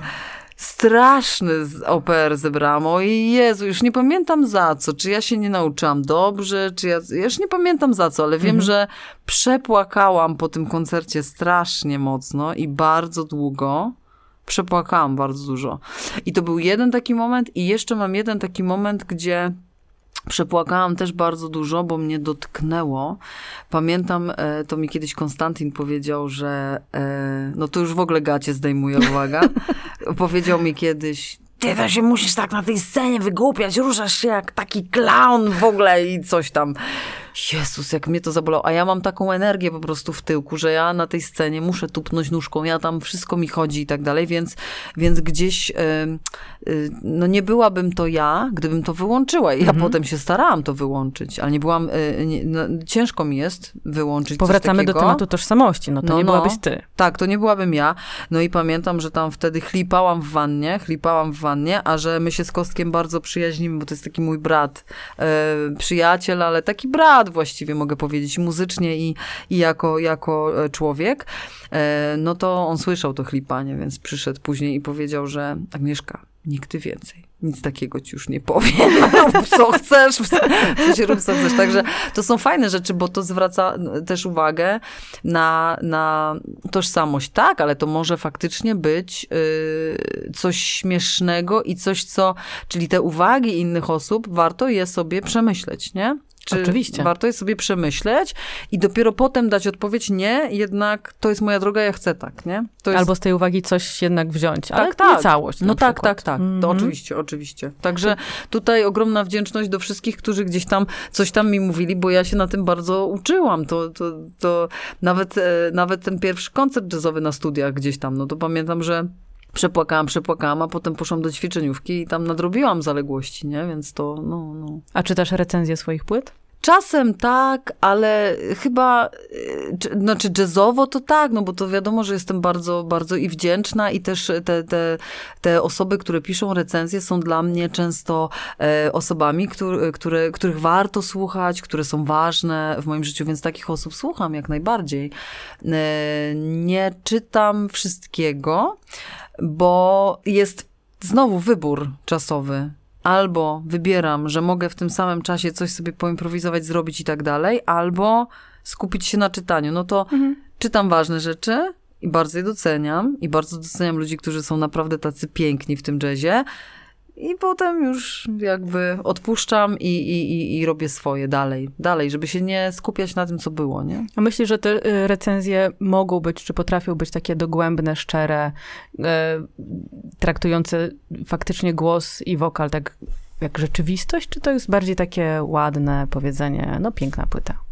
straszny OPR zebrałam. O Jezu, już nie pamiętam za co. Czy ja się nie nauczyłam dobrze, czy ja... Ja już nie pamiętam za co, ale wiem, że przepłakałam po tym koncercie strasznie mocno i bardzo długo. Przepłakałam bardzo dużo. I to był jeden taki moment i jeszcze mam jeden taki moment, gdzie Przepłakałam też bardzo dużo, bo mnie dotknęło. Pamiętam, e, to mi kiedyś Konstantin powiedział, że e, no to już w ogóle gacie zdejmuje, uwaga. powiedział mi kiedyś, ty to się musisz tak na tej scenie wygłupiać, ruszasz się jak taki clown w ogóle i coś tam. Jezus, jak mnie to zabolało. A ja mam taką energię po prostu w tyłku, że ja na tej scenie muszę tupnąć nóżką, ja tam wszystko mi chodzi i tak dalej, więc, więc gdzieś em, y, no nie byłabym to ja, gdybym to wyłączyła. I ja potem się starałam to wyłączyć, ale nie byłam, y, nie, no, ciężko mi jest wyłączyć Powracamy do tematu tożsamości, no to No, nie no. byłabyś ty. Tak, to nie byłabym ja. No i pamiętam, że tam wtedy chlipałam w wannie, chlipałam w wannie, a że my się z Kostkiem bardzo przyjaźnimy, bo to jest taki mój brat, e, przyjaciel, ale taki brat właściwie mogę powiedzieć, muzycznie i, i jako, jako e, człowiek. E, no to on słyszał to chlipanie, więc przyszedł później i powiedział, że Agnieszka, nigdy więcej. Nic takiego ci już nie powiem. Co chcesz, w sensie rób co chcesz. Także to są fajne rzeczy, bo to zwraca też uwagę na, na tożsamość. Tak, ale to może faktycznie być coś śmiesznego i coś, co, czyli te uwagi innych osób, warto je sobie przemyśleć, nie? Czy Oczywiście. Warto je sobie przemyśleć i dopiero potem dać odpowiedź, nie, jednak to jest moja droga, ja chcę tak, nie? Jest Albo z tej uwagi coś jednak wziąć, ale tak, tak. nie całość. No tak, przykład. tak, tak. To Mhm. oczywiście, oczywiście. Także tutaj ogromna wdzięczność do wszystkich, którzy gdzieś tam coś tam mi mówili, bo ja się na tym bardzo uczyłam. To, to, to nawet, e, nawet ten pierwszy koncert jazzowy na studiach gdzieś tam, no to pamiętam, że przepłakałam, przepłakałam, a potem poszłam do ćwiczeniówki i tam nadrobiłam zaległości, nie? Więc to, no, no. A czytasz recenzję swoich płyt? Czasem tak, ale chyba, czy- znaczy jazzowo to tak, no bo to wiadomo, że jestem bardzo, bardzo i wdzięczna i też te, te, te osoby, które piszą recenzje są dla mnie często e, osobami, które, które, których warto słuchać, które są ważne w moim życiu, więc takich osób słucham jak najbardziej. E, nie czytam wszystkiego, bo jest znowu wybór czasowy. Albo wybieram, że mogę w tym samym czasie coś sobie poimprowizować, zrobić i tak dalej, albo skupić się na czytaniu. No to czytam ważne rzeczy i bardzo je doceniam. I bardzo doceniam ludzi, którzy są naprawdę tacy piękni w tym jazzie. I potem już jakby odpuszczam i, i, i, robię swoje dalej, dalej, żeby się nie skupiać na tym, co było, nie? A myślisz, że te y, recenzje mogą być, czy potrafią być takie dogłębne, szczere, y, traktujące faktycznie głos i wokal tak jak rzeczywistość, czy to jest bardziej takie ładne powiedzenie, no piękna płyta?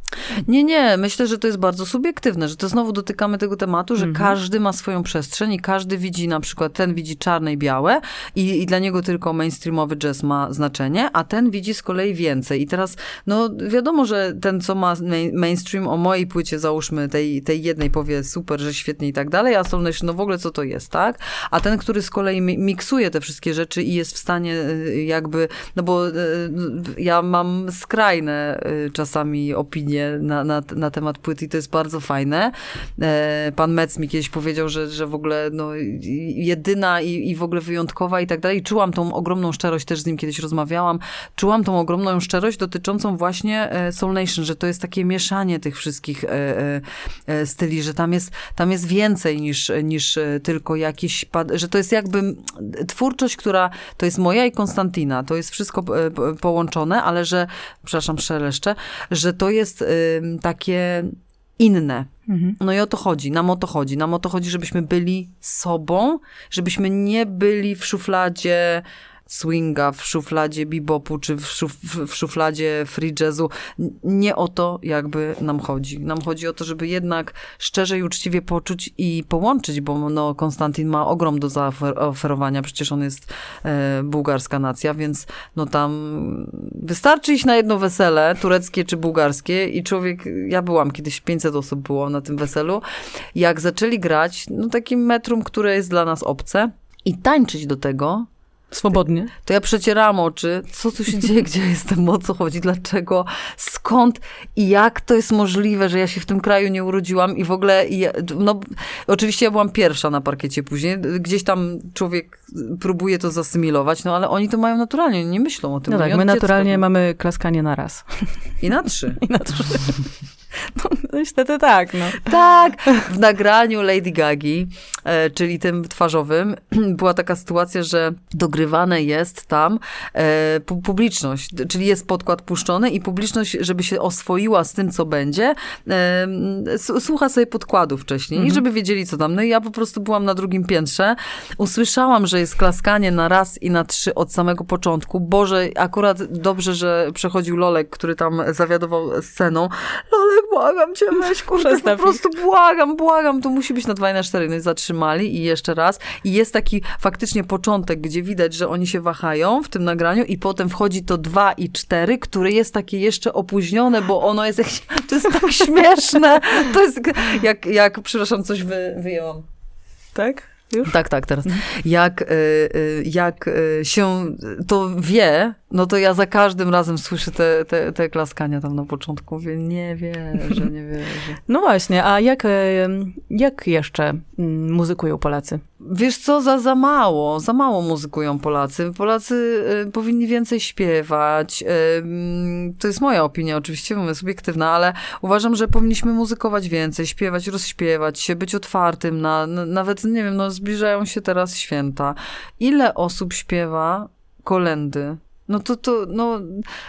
Nie, nie, myślę, że to jest bardzo subiektywne, że to znowu dotykamy tego tematu, że Mhm. każdy ma swoją przestrzeń i każdy widzi na przykład, ten widzi czarne i białe i, i dla niego tylko mainstreamowy jazz ma znaczenie, a ten widzi z kolei więcej. I teraz, no wiadomo, że ten, co ma main- mainstream o mojej płycie, załóżmy tej, tej jednej powie super, że świetnie i tak dalej, a Soul Nation, no w ogóle co to jest, tak? A ten, który z kolei mi- miksuje te wszystkie rzeczy i jest w stanie y, jakby, no bo y, ja mam skrajne y, czasami opinie na, na, na temat płyt i to jest bardzo fajne. E, Pan Metz mi kiedyś powiedział, że, że w ogóle no, jedyna i, i w ogóle wyjątkowa i tak dalej. Czułam tą ogromną szczerość, też z nim kiedyś rozmawiałam, czułam tą ogromną szczerość dotyczącą właśnie e, Soul Nation, że to jest takie mieszanie tych wszystkich e, styli, że tam jest, tam jest więcej niż, niż tylko jakiś, że to jest jakby twórczość, która to jest moja i Konstantina, to jest wszystko po- połączone, ale że, przepraszam, szeleszcze, że to jest takie inne. Mhm. No i o to chodzi, nam o to chodzi. Nam o to chodzi, żebyśmy byli sobą, żebyśmy nie byli w szufladzie swinga, w szufladzie bebopu, czy w, szuf, w- szufladzie free jazzu. Nie o to jakby nam chodzi. Nam chodzi o to, żeby jednak szczerze i uczciwie poczuć i połączyć, bo no, Konstantin ma ogrom do zaoferowania, przecież on jest e, bułgarska nacja, więc no tam wystarczy iść na jedno wesele, tureckie czy bułgarskie i człowiek, ja byłam kiedyś, 500 osób było na tym weselu, jak zaczęli grać, no takim metrum, które jest dla nas obce i tańczyć do tego, Swobodnie. to ja przecierałam oczy, co tu się dzieje, gdzie jestem, o co chodzi, dlaczego, skąd i jak to jest możliwe, że ja się w tym kraju nie urodziłam i w ogóle, ja, no oczywiście ja byłam pierwsza na parkiecie później, gdzieś tam człowiek próbuje to zasymilować, no ale oni to mają naturalnie, oni nie myślą o tym. No oni tak, my naturalnie to- mamy klaskanie na raz. I na trzy. I na trzy. No, niestety tak, no. Tak, w nagraniu Lady Gagi, e, czyli tym twarzowym, była taka sytuacja, że dogrywane jest tam e, pu- publiczność, czyli jest podkład puszczony i publiczność, żeby się oswoiła z tym, co będzie, e, słucha sobie podkładu wcześniej, i żeby wiedzieli, co tam. No i ja po prostu byłam na drugim piętrze, usłyszałam, że jest klaskanie na raz i na trzy od samego początku. Boże, akurat dobrze, że przechodził Lolek, który tam zawiadował sceną. Lolek, błagam cię, weź, kurde, po ich. prostu błagam, błagam, to musi być na 2 i na 4. No i zatrzymali i jeszcze raz. I jest taki faktycznie początek, gdzie widać, że oni się wahają w tym nagraniu i potem wchodzi to 2 i 4, które jest takie jeszcze opóźnione, bo ono jest jakieś, to jest tak śmieszne. To jest jak, jak przepraszam, coś wy, wyjęłam. Tak? Już? Tak, tak, teraz. Jak, y, y, jak y, się to wie, no to ja za każdym razem słyszę te, te, te klaskania tam na początku. Mówię, nie wierzę, nie wierzę. No właśnie, a jak, jak jeszcze mm, muzykują Polacy? Wiesz co, za, za mało, za mało muzykują Polacy. Polacy y, powinni więcej śpiewać. Y, mm, to jest moja opinia oczywiście, mówię subiektywna, ale uważam, że powinniśmy muzykować więcej, śpiewać, rozśpiewać się, być otwartym na, na nawet, nie wiem, no zbliżają się teraz święta. Ile osób śpiewa kolendy? No to, to, no,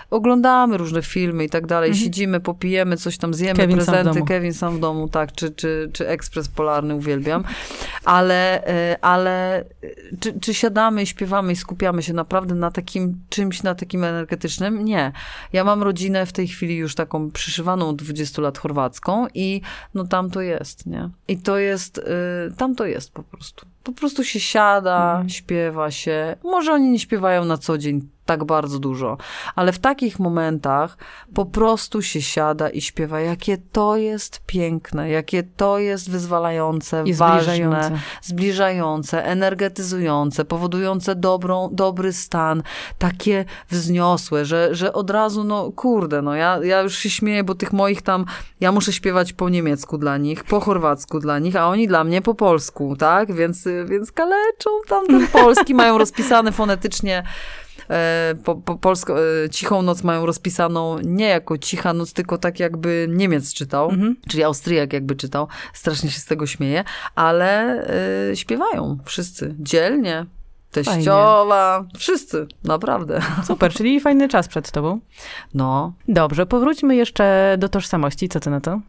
oglądamy różne filmy i tak dalej, siedzimy, popijemy, coś tam zjemy, Kevin sam prezenty, domu. Kevin sam w domu, tak, czy, czy, czy ekspres polarny, uwielbiam, ale, e, ale e, czy, czy siadamy i śpiewamy i skupiamy się naprawdę na takim czymś, na takim energetycznym? Nie. Ja mam rodzinę w tej chwili już taką przyszywaną od 20 lat chorwacką i no tam to jest, nie? I to jest, y, tam to jest po prostu. Po prostu się siada, Mhm. śpiewa się. Może oni nie śpiewają na co dzień tak bardzo dużo, ale w takich momentach po prostu się siada i śpiewa, jakie to jest piękne, jakie to jest wyzwalające, I ważne, zbliżające. zbliżające, energetyzujące, powodujące dobrą, dobry stan, takie wzniosłe, że, że od razu, no kurde, no ja, ja już się śmieję, bo tych moich tam, ja muszę śpiewać po niemiecku dla nich, po chorwacku dla nich, a oni dla mnie po polsku, tak? Więc, więc kaleczą tam ten polski, mają rozpisany fonetycznie po, po polsko, e, cichą noc mają rozpisaną nie jako cicha noc, tylko tak jakby Niemiec czytał, Mhm. czyli Austriak jakby czytał. Strasznie się z tego śmieję, ale e, śpiewają wszyscy, dzielnie. Teściowa, wszyscy, naprawdę. Super, czyli fajny czas przed tobą. No, Dobrze, powróćmy jeszcze do tożsamości. Co ty na to?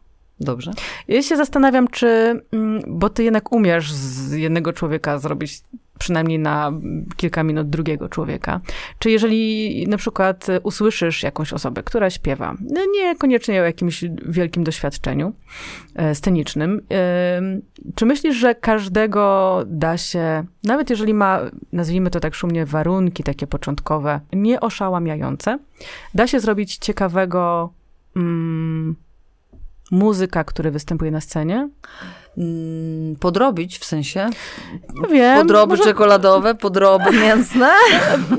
dobrze. Ja się zastanawiam, czy, mm, bo ty jednak umiesz z jednego człowieka zrobić przynajmniej na kilka minut drugiego człowieka. Czy jeżeli na przykład usłyszysz jakąś osobę, która śpiewa, no niekoniecznie o jakimś wielkim doświadczeniu e, scenicznym, e, czy myślisz, że każdego da się, nawet jeżeli ma, nazwijmy to tak szumnie, warunki takie początkowe, nieoszałamiające, da się zrobić ciekawego mm, muzyka, który występuje na scenie? Mm, Podrobić w sensie? Nie wiem. Podroby może- czekoladowe, podroby mięsne?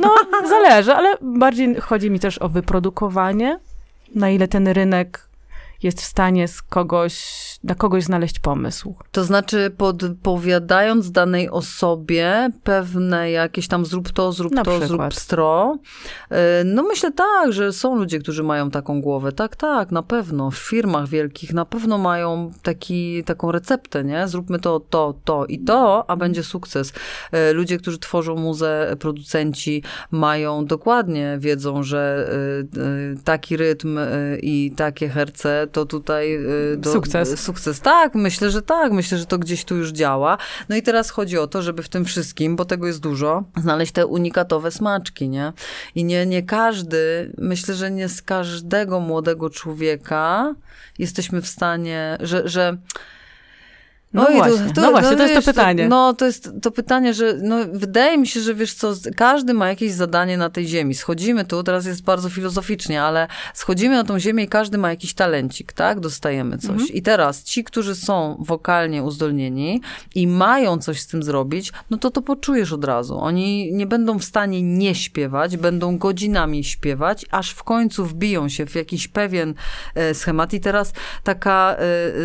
No, zależy, ale bardziej chodzi mi też o wyprodukowanie, na ile ten rynek jest w stanie z kogoś, na kogoś znaleźć pomysł. To znaczy podpowiadając danej osobie pewne jakieś tam zrób to, zrób Na to, przykład. zrób stro. E, No myślę tak, że są ludzie, którzy mają taką głowę. Tak, tak, na pewno. W firmach wielkich na pewno mają taki, taką receptę, nie? Zróbmy to, to, to i to, a będzie sukces. E, Ludzie, którzy tworzą muzę, producenci mają dokładnie, wiedzą, że e, taki rytm i takie herce to tutaj... Do, Sukces. Sukces, tak, myślę, że tak, myślę, że to gdzieś tu już działa. No i teraz chodzi o to, żeby w tym wszystkim, bo tego jest dużo, znaleźć te unikatowe smaczki, nie? I nie, nie każdy, myślę, że nie z każdego młodego człowieka jesteśmy w stanie, że, że No właśnie, no właśnie, to jest to wiesz, pytanie. no, to jest to pytanie, że no, wydaje mi się, że wiesz co, każdy ma jakieś zadanie na tej ziemi. Schodzimy tu, teraz jest bardzo filozoficznie, ale schodzimy na tą ziemię i każdy ma jakiś talencik, tak? Dostajemy coś. Mhm. I teraz ci, którzy są wokalnie uzdolnieni i mają coś z tym zrobić, no to to poczujesz od razu. Oni nie będą w stanie nie śpiewać, będą godzinami śpiewać, aż w końcu wbiją się w jakiś pewien e, schemat. I teraz taka, e, e,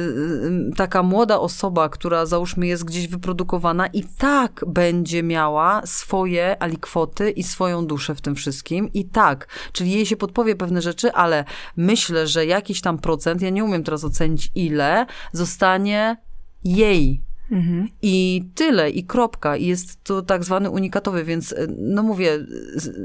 taka młoda osoba, która załóżmy jest gdzieś wyprodukowana i tak będzie miała swoje alikwoty i swoją duszę w tym wszystkim. I tak, czyli jej się podpowie pewne rzeczy, ale myślę, że jakiś tam procent, ja nie umiem teraz ocenić ile, zostanie jej Mhm. i tyle, i kropka. I jest to tak zwany unikatowy, więc e, no mówię,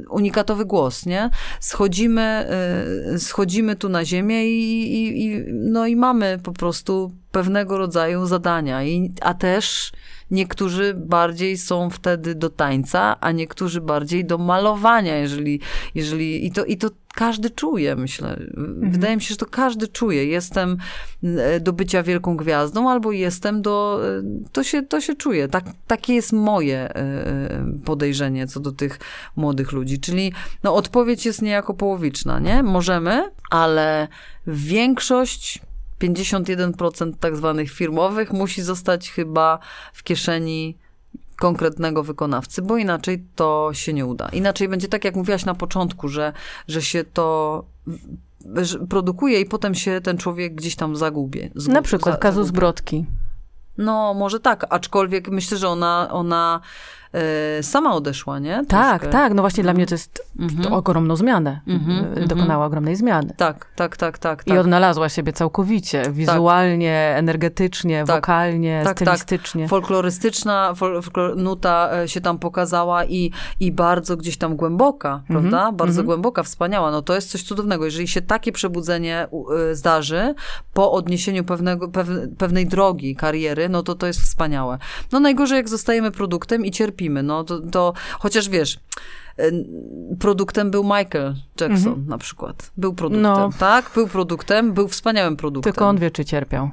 unikatowy głos, nie? Schodzimy, e, schodzimy tu na ziemię i, i, i, no i mamy po prostu pewnego rodzaju zadania. I, a też niektórzy bardziej są wtedy do tańca, a niektórzy bardziej do malowania, jeżeli, jeżeli i to, i to każdy czuje, myślę. Wydaje mi się, że to każdy czuje. Jestem e, do bycia wielką gwiazdą, albo jestem do... e, To się, to się czuje. Tak, takie jest moje e, podejrzenie co do tych młodych ludzi. Czyli no, odpowiedź jest niejako połowiczna, nie? Możemy, ale większość 51% tak zwanych firmowych musi zostać chyba w kieszeni konkretnego wykonawcy, bo inaczej to się nie uda. Inaczej będzie tak, jak mówiłaś na początku, że, że się to produkuje i potem się ten człowiek gdzieś tam zagubie. Zgu- Na przykład za- kazus. Brodki. No, może tak, aczkolwiek myślę, że ona, ona sama odeszła, nie? Tak, Troszkę. tak, no właśnie dla mnie to jest Mhm. to ogromną zmianę. Mhm, Y, mhm. Dokonała ogromnej zmiany. Tak, tak, tak, tak. I tak. odnalazła siebie całkowicie, wizualnie, energetycznie, Tak. wokalnie, Tak, tak. stylistycznie. folklorystyczna fol, folklor, nuta e, się tam pokazała i, i bardzo gdzieś tam głęboka, prawda? Bardzo mhm. głęboka, wspaniała. No to jest coś cudownego. Jeżeli się takie przebudzenie e, zdarzy po odniesieniu pewnego, pew- pewnej drogi kariery, no to to jest wspaniałe. No najgorzej jak zostajemy produktem i cierpimy. No to, to chociaż wiesz... e, Produktem był Michael Jackson na przykład. Był produktem, No. tak? Był produktem, był wspaniałym produktem. Tylko on wie, czy cierpiał.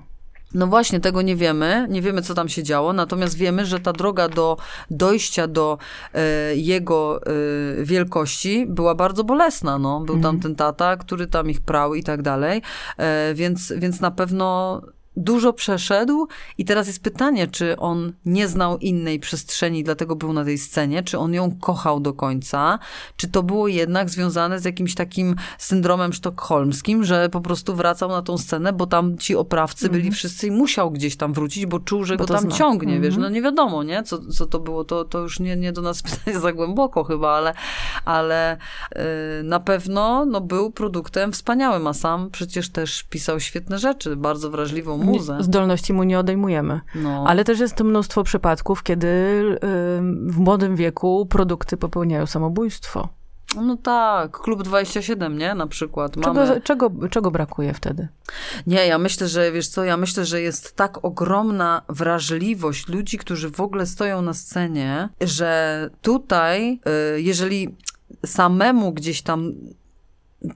No właśnie, tego nie wiemy. Nie wiemy, co tam się działo, natomiast wiemy, że ta droga do dojścia do e, jego e, wielkości była bardzo bolesna. No. Był tam ten tata, który tam ich prał i tak dalej, e, więc, więc na pewno dużo przeszedł i teraz jest pytanie, czy on nie znał innej przestrzeni, dlatego był na tej scenie, czy on ją kochał do końca, czy to było jednak związane z jakimś takim syndromem sztokholmskim, że po prostu wracał na tą scenę, bo tam ci oprawcy byli wszyscy i musiał gdzieś tam wrócić, bo czuł, że Bo go tam zna. ciągnie, wiesz, Mhm. no nie wiadomo, nie, co, co to było, to, to już nie, nie do nas pytanie za głęboko chyba, ale, ale yy, na pewno no, był produktem wspaniałym, a sam przecież też pisał świetne rzeczy, bardzo wrażliwą muzę. Zdolności mu nie odejmujemy. No. Ale też jest mnóstwo przypadków, kiedy w młodym wieku produkty popełniają samobójstwo. No tak, Klub 27, nie? Na przykład. Mamy... Czego, czego, czego brakuje wtedy? Nie, ja myślę, że wiesz co, ja myślę, że jest tak ogromna wrażliwość ludzi, którzy w ogóle stoją na scenie, że tutaj, y, jeżeli samemu gdzieś tam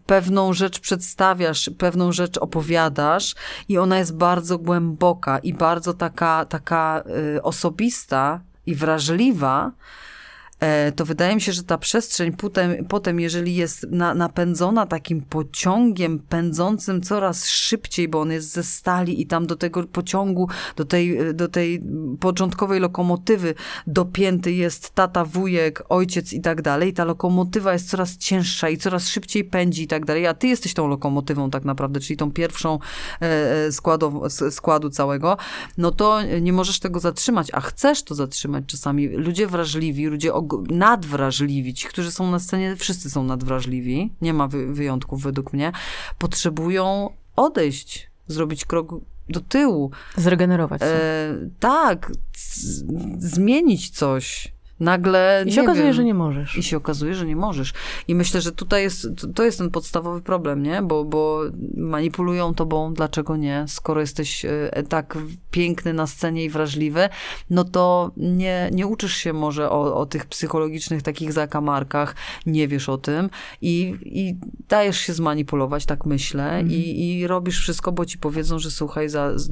pewną rzecz przedstawiasz, pewną rzecz opowiadasz i ona jest bardzo głęboka i bardzo taka, taka y, osobista i wrażliwa, to wydaje mi się, że ta przestrzeń potem, potem jeżeli jest na, napędzona takim pociągiem pędzącym coraz szybciej, bo on jest ze stali i tam do tego pociągu, do tej, do tej początkowej lokomotywy dopięty jest tata, wujek, ojciec i tak dalej, ta lokomotywa jest coraz cięższa i coraz szybciej pędzi i tak dalej, a ty jesteś tą lokomotywą tak naprawdę, czyli tą pierwszą e, składow- s- składu całego, no to nie możesz tego zatrzymać, a chcesz to zatrzymać czasami. Ludzie wrażliwi, ludzie og- nadwrażliwi, ci, którzy są na scenie, wszyscy są nadwrażliwi, nie ma wy- wyjątków według mnie, potrzebują odejść, zrobić krok do tyłu, Zregenerować się. e, tak, zmienić coś. Nagle, I się okazuje, wiem, że nie możesz. i się okazuje, że nie możesz. I myślę, że tutaj jest, to- jest ten podstawowy problem, nie? Bo, bo manipulują tobą, dlaczego nie? Skoro jesteś e, tak piękny na scenie i wrażliwy, no to nie, nie uczysz się może o, o tych psychologicznych takich zakamarkach, nie wiesz o tym i, i dajesz się zmanipulować, tak myślę, i, i robisz wszystko, bo ci powiedzą, że słuchaj, za, z,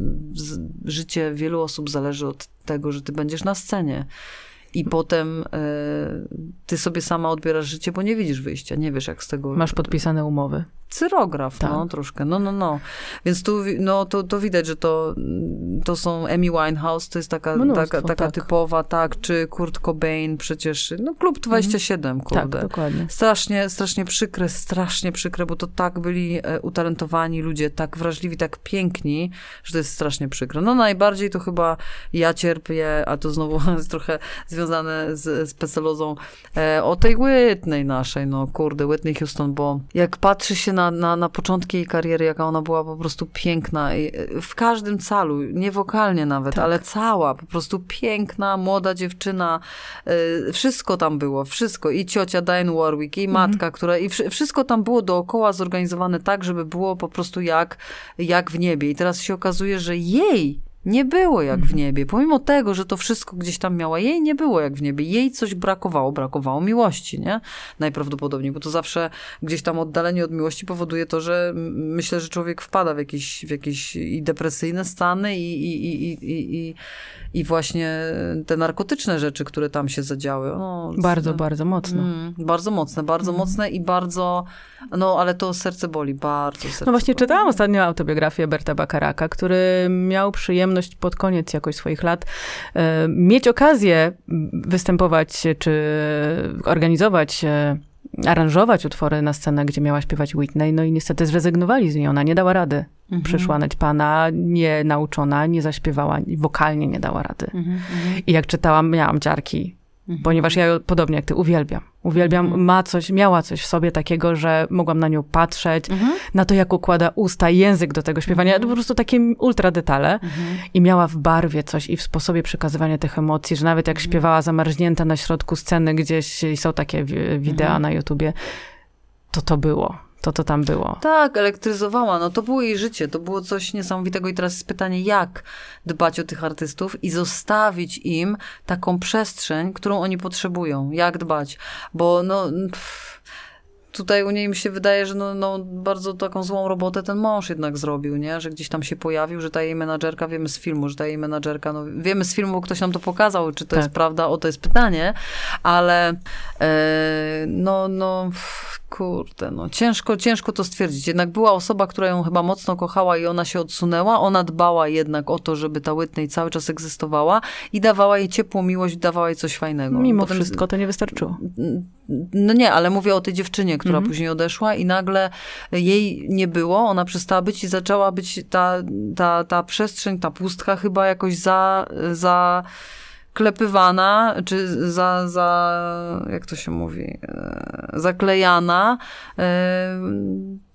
życie wielu osób zależy od tego, że ty będziesz na scenie. I potem e, ty sobie sama odbierasz życie, bo nie widzisz wyjścia, nie wiesz jak z tego... Masz podpisane umowy. Cyrograf, Tak. no troszkę, no, no, no. Więc tu, no, to, to widać, że to, to są Amy Winehouse, to jest taka, Mnóstwo, taka, taka tak. typowa, tak, czy Kurt Cobain przecież, no Klub 27, Tak, kurde. dokładnie. Strasznie, strasznie przykre, strasznie przykre, bo to tak byli e, utalentowani ludzie, tak wrażliwi, tak piękni, że to jest strasznie przykre. No najbardziej to chyba ja cierpię, a to znowu jest trochę związane z, z e, o tej Whitney naszej, no kurde, Whitney Houston, bo jak patrzy się na, na, na początki jej kariery, jaka ona była po prostu piękna i, e, w każdym calu, nie wokalnie nawet, Tak. ale cała, po prostu piękna, młoda dziewczyna, e, wszystko tam było, wszystko i ciocia Diane Warwick, i matka, która, i wszy- wszystko tam było dookoła zorganizowane tak, żeby było po prostu jak, jak w niebie. I teraz się okazuje, że jej nie było jak w niebie. Pomimo tego, że to wszystko gdzieś tam miała, jej nie było jak w niebie. Jej coś brakowało, brakowało miłości, nie? Najprawdopodobniej, bo to zawsze gdzieś tam oddalenie od miłości powoduje to, że myślę, że człowiek wpada w jakieś, w jakieś i depresyjne stany i, i, i, i, i, i właśnie te narkotyczne rzeczy, które tam się zadziały. No, Bardzo, z- bardzo mocno. Mm, bardzo mocne, bardzo mocne i bardzo, no ale to serce boli, bardzo serce No właśnie boli. czytałam ostatnio autobiografię Berta Bakaraka, który miał przyjemność pod koniec jakoś swoich lat e, mieć okazję występować czy organizować e, aranżować utwory na scenę, gdzie miała śpiewać Whitney, no i niestety zrezygnowali z niej, ona nie dała rady. Mhm. Przyszła pana, nie nauczona, nie zaśpiewała, wokalnie nie dała rady. Mhm, mhm, I jak czytałam, miałam ciarki, mhm. ponieważ ja ją podobnie jak ty uwielbiam. Uwielbiam, Mhm. ma coś, miała coś w sobie takiego, że mogłam na nią patrzeć, Mhm. na to, jak układa usta, język do tego śpiewania, Mhm. po prostu takie ultra detale. Mhm. I miała w barwie coś i w sposobie przekazywania tych emocji, że nawet jak Mhm. śpiewała zamarznięta na środku sceny gdzieś i są takie wi- wideo na YouTubie, to to było. To to tam było. Tak, elektryzowała. No to było jej życie, to było coś niesamowitego. I teraz jest pytanie, jak dbać o tych artystów i zostawić im taką przestrzeń, którą oni potrzebują. Jak dbać? Bo no... Pff, Tutaj u niej mi się wydaje, że no, no, bardzo taką złą robotę ten mąż jednak zrobił, nie? Że gdzieś tam się pojawił, że ta jej menadżerka, wiemy z filmu, że ta jej menadżerka, no wiemy z filmu, bo ktoś nam to pokazał, czy to Tak. jest prawda, o to jest pytanie, ale e, no, no, kurde, no ciężko, ciężko to stwierdzić. Jednak była osoba, która ją chyba mocno kochała i ona się odsunęła, ona dbała jednak o to, żeby ta Whitney cały czas egzystowała i dawała jej ciepłą miłość, dawała jej coś fajnego. Mimo Potem- wszystko to nie wystarczyło. No nie, ale mówię o tej dziewczynie, która Mhm. później odeszła i nagle jej nie było, ona przestała być i zaczęła być ta, ta, ta przestrzeń, ta pustka chyba jakoś za, za klepywana, czy za, za, jak to się mówi, e, zaklejana e,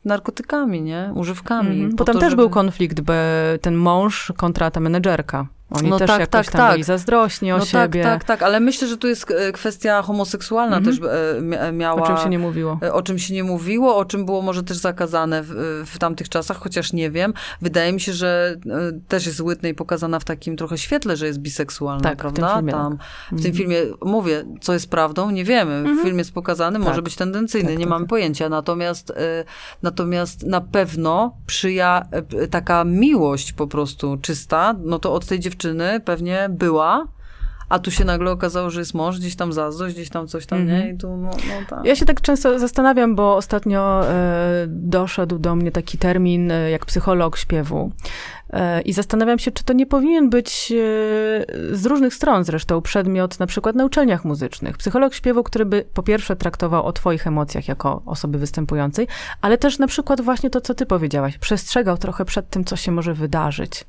narkotykami, nie? Używkami. Mhm. po Potem to, też żeby- był konflikt, ten mąż kontra ta menedżerka. Oni No też tak, jakoś tak, tam tak. byli zazdrośni o no siebie. tak, tak, tak, ale myślę, że tu jest e, kwestia homoseksualna Mhm. też e, mia- miała... O czym się nie mówiło. e, o czym się nie mówiło, o czym było może też zakazane w, w tamtych czasach, chociaż nie wiem. Wydaje mi się, że e, też jest Whitney pokazana w takim trochę świetle, że jest biseksualna, Tak, w prawda? tym filmie, Tam, tak. w Mhm. tym filmie mówię, co jest prawdą, nie wiemy. W filmie jest pokazany, może Tak. być tendencyjny, Tak, nie tak, mamy tak. pojęcia. Natomiast, e, natomiast na pewno przyja e, taka miłość po prostu czysta, no to od tej dziewczyny pewnie była. A tu się nagle okazało, że jest mąż, gdzieś tam zazdrość, gdzieś tam coś tam, Mhm. nie? I tu, no, no tak. Ja się tak często zastanawiam, bo ostatnio e, doszedł do mnie taki termin e, jak psycholog śpiewu. E, I zastanawiam się, czy to nie powinien być e, z różnych stron zresztą przedmiot na przykład na uczelniach muzycznych. Psycholog śpiewu, który by po pierwsze traktował o twoich emocjach jako osoby występującej, ale też na przykład właśnie to, co ty powiedziałaś, przestrzegał trochę przed tym, co się może wydarzyć.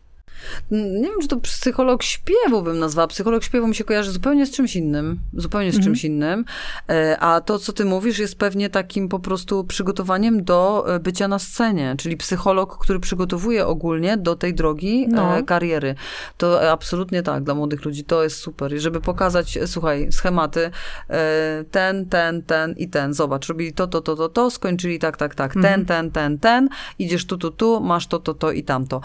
Nie wiem, czy to psycholog śpiewu bym nazwała. Psycholog śpiewu mi się kojarzy zupełnie z czymś innym. Zupełnie z Mhm. czymś innym. E, A to, co ty mówisz, jest pewnie takim po prostu przygotowaniem do e, bycia na scenie. Czyli psycholog, który przygotowuje ogólnie do tej drogi No. e, kariery. To absolutnie tak, dla młodych ludzi to jest super. I żeby pokazać, słuchaj, schematy, ten, ten, ten i ten. Zobacz, robili to, to, to, to, to, skończyli tak, tak, tak. Ten, Mhm. ten, ten, ten. Idziesz tu, tu, tu, masz to, to, to i tamto.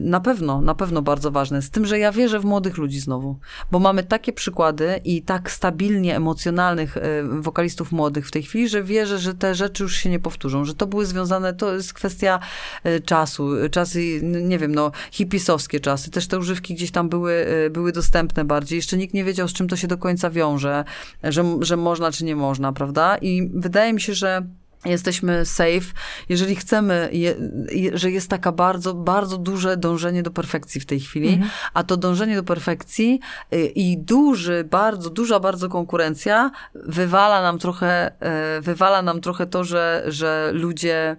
Na pewno, na pewno bardzo ważne. Z tym, że ja wierzę w młodych ludzi znowu, bo mamy takie przykłady i tak stabilnie emocjonalnych e, wokalistów młodych w tej chwili, że wierzę, że te rzeczy już się nie powtórzą, że to były związane, to jest kwestia e, czasu, czasy, n- nie wiem, no, hipisowskie czasy, też te używki gdzieś tam były, e, były dostępne bardziej, jeszcze nikt nie wiedział, z czym to się do końca wiąże, że, że można czy nie można, prawda? I wydaje mi się, że jesteśmy safe, jeżeli chcemy, je, je, że jest taka bardzo, bardzo duże dążenie do perfekcji w tej chwili, Mhm. a to dążenie do perfekcji y, i duży, bardzo, duża bardzo konkurencja wywala nam trochę, y, wywala nam trochę to, że, że ludzie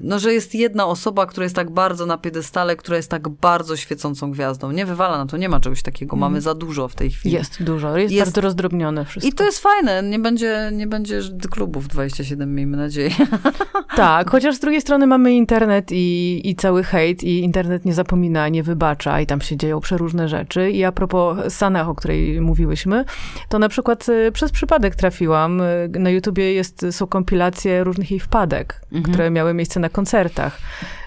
no, że jest jedna osoba, która jest tak bardzo na piedestale, która jest tak bardzo świecącą gwiazdą. Nie wywala nam to, nie ma czegoś takiego. Mamy za dużo w tej chwili. Jest dużo, jest, Jest- bardzo rozdrobnione wszystko. I to jest fajne. Nie będzie, nie będzie klubów 27, miejmy nadzieję. Tak, chociaż z drugiej strony mamy internet i, i cały hejt i internet nie zapomina, nie wybacza i tam się dzieją przeróżne rzeczy. I a propos Sanach, o której mówiłyśmy, to na przykład y, przez przypadek trafiłam, y, na YouTubie jest, są kompilacje różnych jej wpadek, które miały miejsce na koncertach.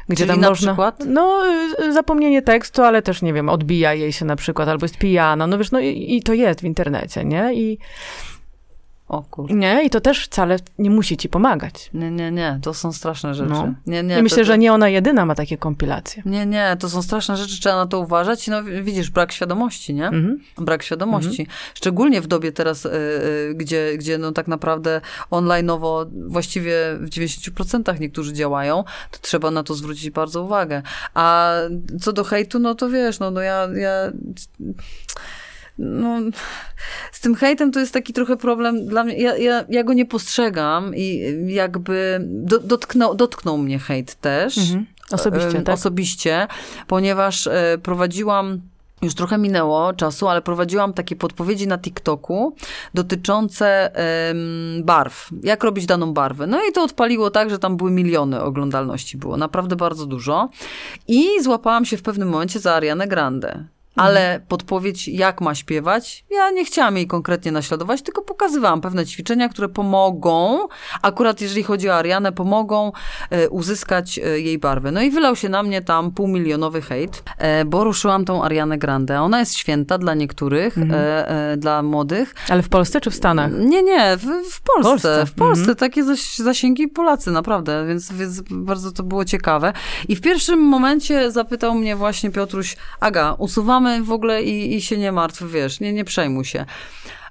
Gdzie Czyli tam na można, przykład? No, y, zapomnienie tekstu, ale też, nie wiem, odbija jej się na przykład, albo jest pijana, no wiesz, no i, i to jest w internecie, nie? I, O nie? I to też wcale nie musi ci pomagać. Nie, nie, nie. To są straszne rzeczy. No. Nie, nie, I to- myślę, to, że nie ona jedyna ma takie kompilacje. Nie, nie, to są straszne rzeczy, trzeba na to uważać. No widzisz, brak świadomości, nie? Mhm. Brak świadomości. Szczególnie w dobie teraz, y, y, gdzie, gdzie no tak naprawdę online'owo właściwie w 90% niektórzy działają, to trzeba na to zwrócić bardzo uwagę. A co do hejtu, no to wiesz, no, no ja, ja no, z tym hejtem to jest taki trochę problem dla mnie. Ja, ja, ja go nie postrzegam i jakby do, dotknął, dotknął mnie hejt też. Mhm. Osobiście, tak? Osobiście, ponieważ e, prowadziłam. Już trochę minęło czasu, ale prowadziłam takie podpowiedzi na TikToku dotyczące em, barw. Jak robić daną barwę. No i to odpaliło tak, że tam były miliony oglądalności. Było naprawdę bardzo dużo. I złapałam się w pewnym momencie za Arianę Grande. Ale podpowiedź, jak ma śpiewać, ja nie chciałam jej konkretnie naśladować, tylko pokazywałam pewne ćwiczenia, które pomogą, akurat jeżeli chodzi o Arianę, pomogą e, uzyskać e, jej barwę. No i wylał się na mnie tam półmilionowy hejt, e, bo ruszyłam tą Arianę Grande. Ona jest święta dla niektórych, e, dla młodych. Ale w Polsce czy w Stanach? Nie, nie, w, w Polsce. Polsce. W Polsce Mhm. takie zasięgi Polacy, naprawdę, więc, więc bardzo to było ciekawe. I w pierwszym momencie zapytał mnie właśnie Piotruś, Aga, usuwamy w ogóle i, i się nie martw, wiesz, nie, nie przejmuj się.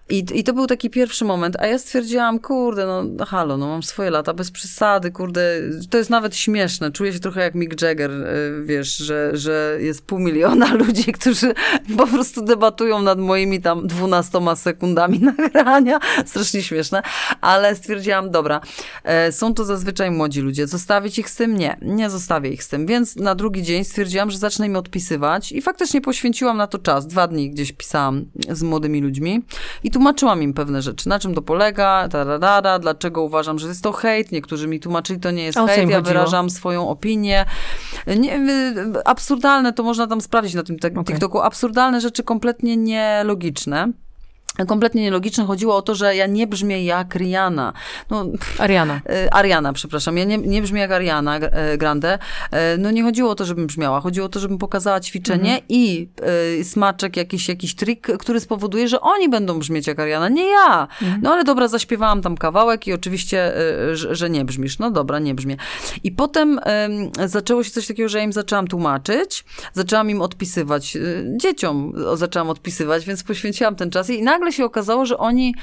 I, I to był taki pierwszy moment, a ja stwierdziłam, kurde, no halo, no mam swoje lata, bez przesady, kurde, to jest nawet śmieszne, czuję się trochę jak Mick Jagger, y, wiesz, że, że jest pół miliona ludzi, którzy po prostu debatują nad moimi tam dwunastoma sekundami nagrania, strasznie śmieszne, ale stwierdziłam, dobra, e, są to zazwyczaj młodzi ludzie, zostawić ich z tym? Nie, nie zostawię ich z tym, więc na drugi dzień stwierdziłam, że zacznę im odpisywać i faktycznie poświęciłam na to czas, dwa dni gdzieś pisałam z młodymi ludźmi. I tłumaczyłam im pewne rzeczy, na czym to polega, tararara, dlaczego uważam, że jest to hejt. Niektórzy mi tłumaczyli, to nie jest hejt, ja chodziło? wyrażam swoją opinię. Nie, y, absurdalne, to można tam sprawdzić na tym. TikToku, absurdalne rzeczy kompletnie nielogiczne. Kompletnie nielogiczne. Chodziło o to, że ja nie brzmię jak Rihanna. No, Ariana. E, Ariana, przepraszam. Ja nie, nie brzmię jak Ariana e, Grande. E, No nie chodziło o to, żebym brzmiała. Chodziło o to, żebym pokazała ćwiczenie i e, smaczek, jakiś, jakiś trik, który spowoduje, że oni będą brzmieć jak Ariana, nie ja. No ale dobra, zaśpiewałam tam kawałek i oczywiście, e, że, że nie brzmisz. No dobra, nie brzmię. I potem em, zaczęło się coś takiego, że ja im zaczęłam tłumaczyć, zaczęłam im odpisywać, dzieciom zaczęłam odpisywać, więc poświęciłam ten czas i nagle się okazało, że oni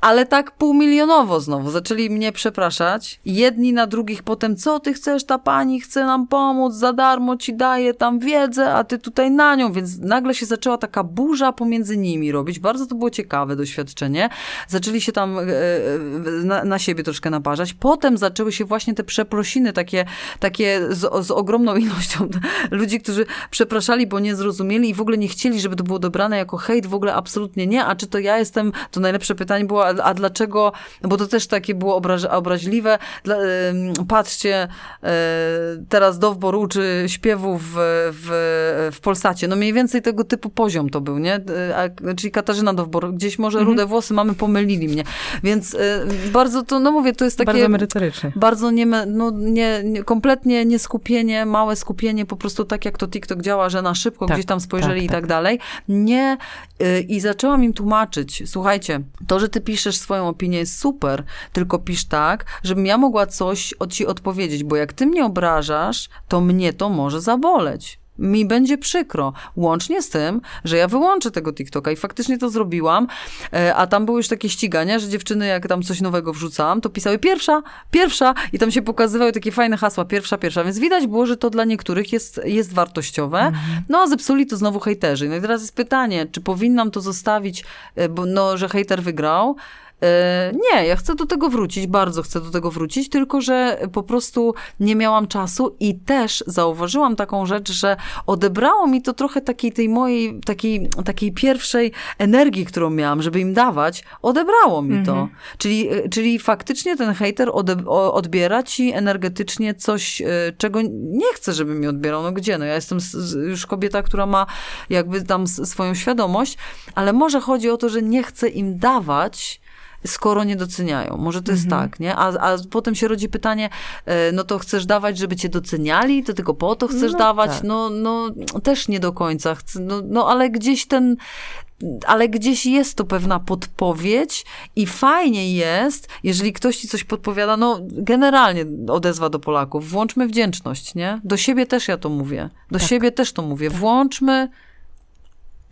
ale tak półmilionowo znowu. Zaczęli mnie przepraszać. Jedni na drugich potem, co ty chcesz, ta pani chce nam pomóc, za darmo ci daje tam wiedzę, a ty tutaj na nią. Więc nagle się zaczęła taka burza pomiędzy nimi robić. Bardzo to było ciekawe doświadczenie. Zaczęli się tam e, e, na, na siebie troszkę naparzać. Potem zaczęły się właśnie te przeprosiny, takie, takie z, z ogromną ilością ludzi, którzy przepraszali, bo nie zrozumieli i w ogóle nie chcieli, żeby to było dobrane jako hejt, w ogóle absolutnie nie. A czy to ja jestem, to najlepsze pytanie było, a, a dlaczego, bo to też takie było obraż, obraźliwe. Dla, patrzcie, e, teraz Dowbor uczy śpiewów w, w, w Polsacie. No mniej więcej tego typu poziom to był, nie? E, A, czyli Katarzyna Dowbor, gdzieś może rude włosy mamy, pomylili mnie. Więc e, bardzo to, no mówię, to jest takie... Bardzo merytorycznie. Bardzo nie, no, nie, nie, kompletnie nie skupienie, małe skupienie, po prostu tak jak to TikTok działa, że na szybko Tak, gdzieś tam spojrzeli tak, i tak. tak dalej. Nie, y, i zaczęłam im tłumaczyć, słuchajcie, to, że ty piszesz swoją opinię jest super, tylko pisz tak, żebym ja mogła coś od ci odpowiedzieć, bo jak ty mnie obrażasz, to mnie to może zaboleć. Mi będzie przykro. Łącznie z tym, że ja wyłączę tego TikToka i faktycznie to zrobiłam, e, a tam były już takie ścigania, że dziewczyny jak tam coś nowego wrzucałam, to pisały pierwsza, pierwsza i tam się pokazywały takie fajne hasła, pierwsza, pierwsza, więc widać było, że to dla niektórych jest, jest wartościowe, no a zepsuli to znowu hejterzy. No i teraz jest pytanie, czy powinnam to zostawić, e, bo no, że hejter wygrał, Nie, ja chcę do tego wrócić, bardzo chcę do tego wrócić, tylko że po prostu nie miałam czasu i też zauważyłam taką rzecz, że odebrało mi to trochę takiej tej mojej, takiej, takiej pierwszej energii, którą miałam, żeby im dawać, odebrało mi to. Czyli, e, czyli faktycznie ten o- odbiera ci energetycznie coś, e, czego nie chcę, żeby mi odbierał. No gdzie? No ja jestem już kobieta, która ma jakby tam swoją świadomość, ale może chodzi o to, że nie chcę im dawać, skoro nie doceniają. Może to jest Mhm. tak, nie? A, a potem się rodzi pytanie, e, no to chcesz dawać, żeby cię doceniali? To tylko po to chcesz No dawać? tak. No, no też nie do końca. No, no ale gdzieś ten... Ale gdzieś jest to pewna podpowiedź i fajnie jest, jeżeli ktoś ci coś podpowiada, no generalnie odezwa do Polaków, włączmy wdzięczność, nie? Do siebie też ja to mówię. Do Tak. siebie też to mówię. Włączmy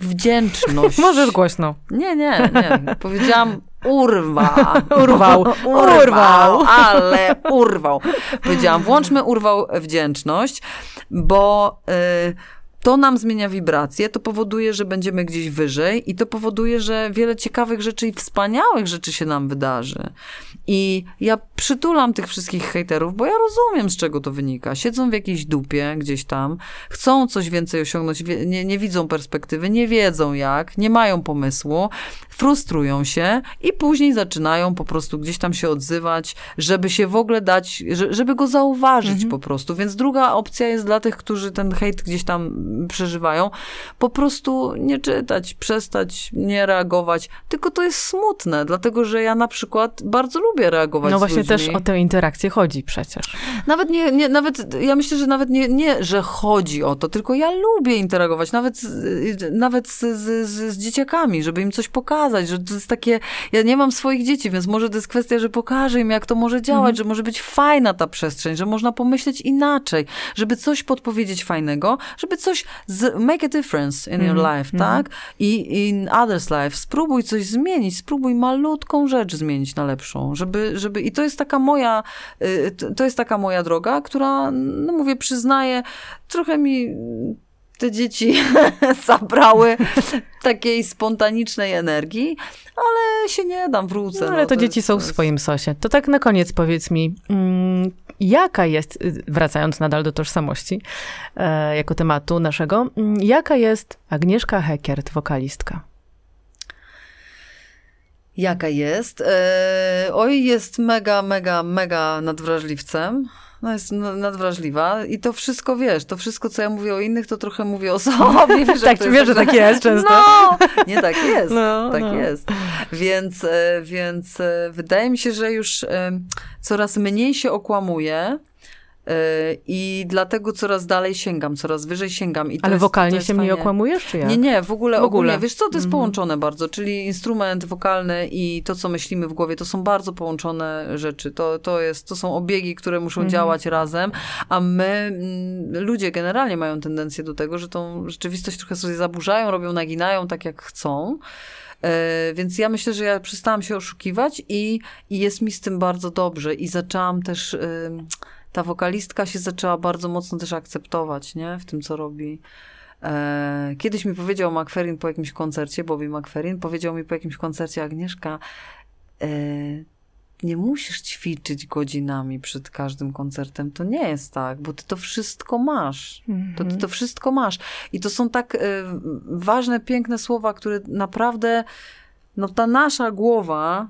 wdzięczność. Możesz głośno. Nie, nie, nie. Powiedziałam urwa. Urwał. urwał. Urwał. Ale urwał. Powiedziałam, włączmy urwał wdzięczność, bo y, to nam zmienia wibracje, to powoduje, że będziemy gdzieś wyżej i to powoduje, że wiele ciekawych rzeczy i wspaniałych rzeczy się nam wydarzy. I ja przytulam tych wszystkich hejterów, bo ja rozumiem, z czego to wynika. Siedzą w jakiejś dupie gdzieś tam, chcą coś więcej osiągnąć, nie, nie widzą perspektywy, nie wiedzą jak, nie mają pomysłu, frustrują się i później zaczynają po prostu gdzieś tam się odzywać, żeby się w ogóle dać, że- żeby go zauważyć po prostu. Więc druga opcja jest dla tych, którzy ten hejt gdzieś tam przeżywają, po prostu nie czytać, przestać, nie reagować. Tylko to jest smutne, dlatego że ja na przykład bardzo lubię reagować No właśnie też o tę interakcję chodzi przecież. Nawet nie, nie, nawet ja myślę, że nawet nie, nie, że chodzi o to, tylko ja lubię interagować, nawet, z- nawet z, z, z, z dzieciakami, żeby im coś pokazać, że to jest takie, ja nie mam swoich dzieci, więc może to jest kwestia, że pokażę im, jak to może działać, że może być fajna ta przestrzeń, że można pomyśleć inaczej, żeby coś podpowiedzieć fajnego, żeby coś z, make a difference in your life, tak? I in others life. Spróbuj coś zmienić, spróbuj malutką rzecz zmienić na lepszą, żeby, żeby i to jest taka moja, y, to jest taka moja droga, która, no mówię, przyznaję, trochę mi te dzieci zabrały takiej spontanicznej energii, ale się nie dam, wrócę. No, ale to, dzieci jest- są to w swoim sosie. To tak na koniec powiedz mi, mm, jaka jest, y, wracając nadal do tożsamości e, jako tematu naszego, mm, jaka jest Agnieszka Hekiert, wokalistka? Jaka jest? E, oj, jest mega, mega, mega nadwrażliwcem. No jest nadwrażliwa i to wszystko, wiesz, to wszystko, co ja mówię o innych, to trochę mówię o sobie. Wiesz, Tak, wiesz, że tak jest często. No, nie tak jest, No, tak no. jest. Więc, e, więc e, wydaje mi się, że już e, coraz mniej się okłamuję e, i dlatego coraz dalej sięgam, coraz wyżej sięgam. I Ale jest, wokalnie się fajnie. okłamujesz, czy jak? Nie, nie, w ogóle, W ogóle. ogólnie. Wiesz co, to jest Mhm. połączone bardzo, czyli instrument wokalny i to, co myślimy w głowie, to są bardzo połączone rzeczy. To, to, jest, to są obiegi, które muszą Mhm. działać razem, a my, mm, ludzie generalnie mają tendencję do tego, że tą rzeczywistość trochę sobie zaburzają, robią, naginają tak, jak chcą. E, Więc ja myślę, że ja przestałam się oszukiwać i, i jest mi z tym bardzo dobrze. I zaczęłam też, ta wokalistka się zaczęła bardzo mocno też akceptować, nie? W tym, co robi. E, Kiedyś mi powiedział McFerrin po jakimś koncercie, Bobby McFerrin, powiedział mi po jakimś koncercie, Agnieszka, e, nie musisz ćwiczyć godzinami przed każdym koncertem. To nie jest tak, bo ty to wszystko masz. To ty to wszystko masz. I to są tak e, ważne, piękne słowa, które naprawdę, no ta nasza głowa,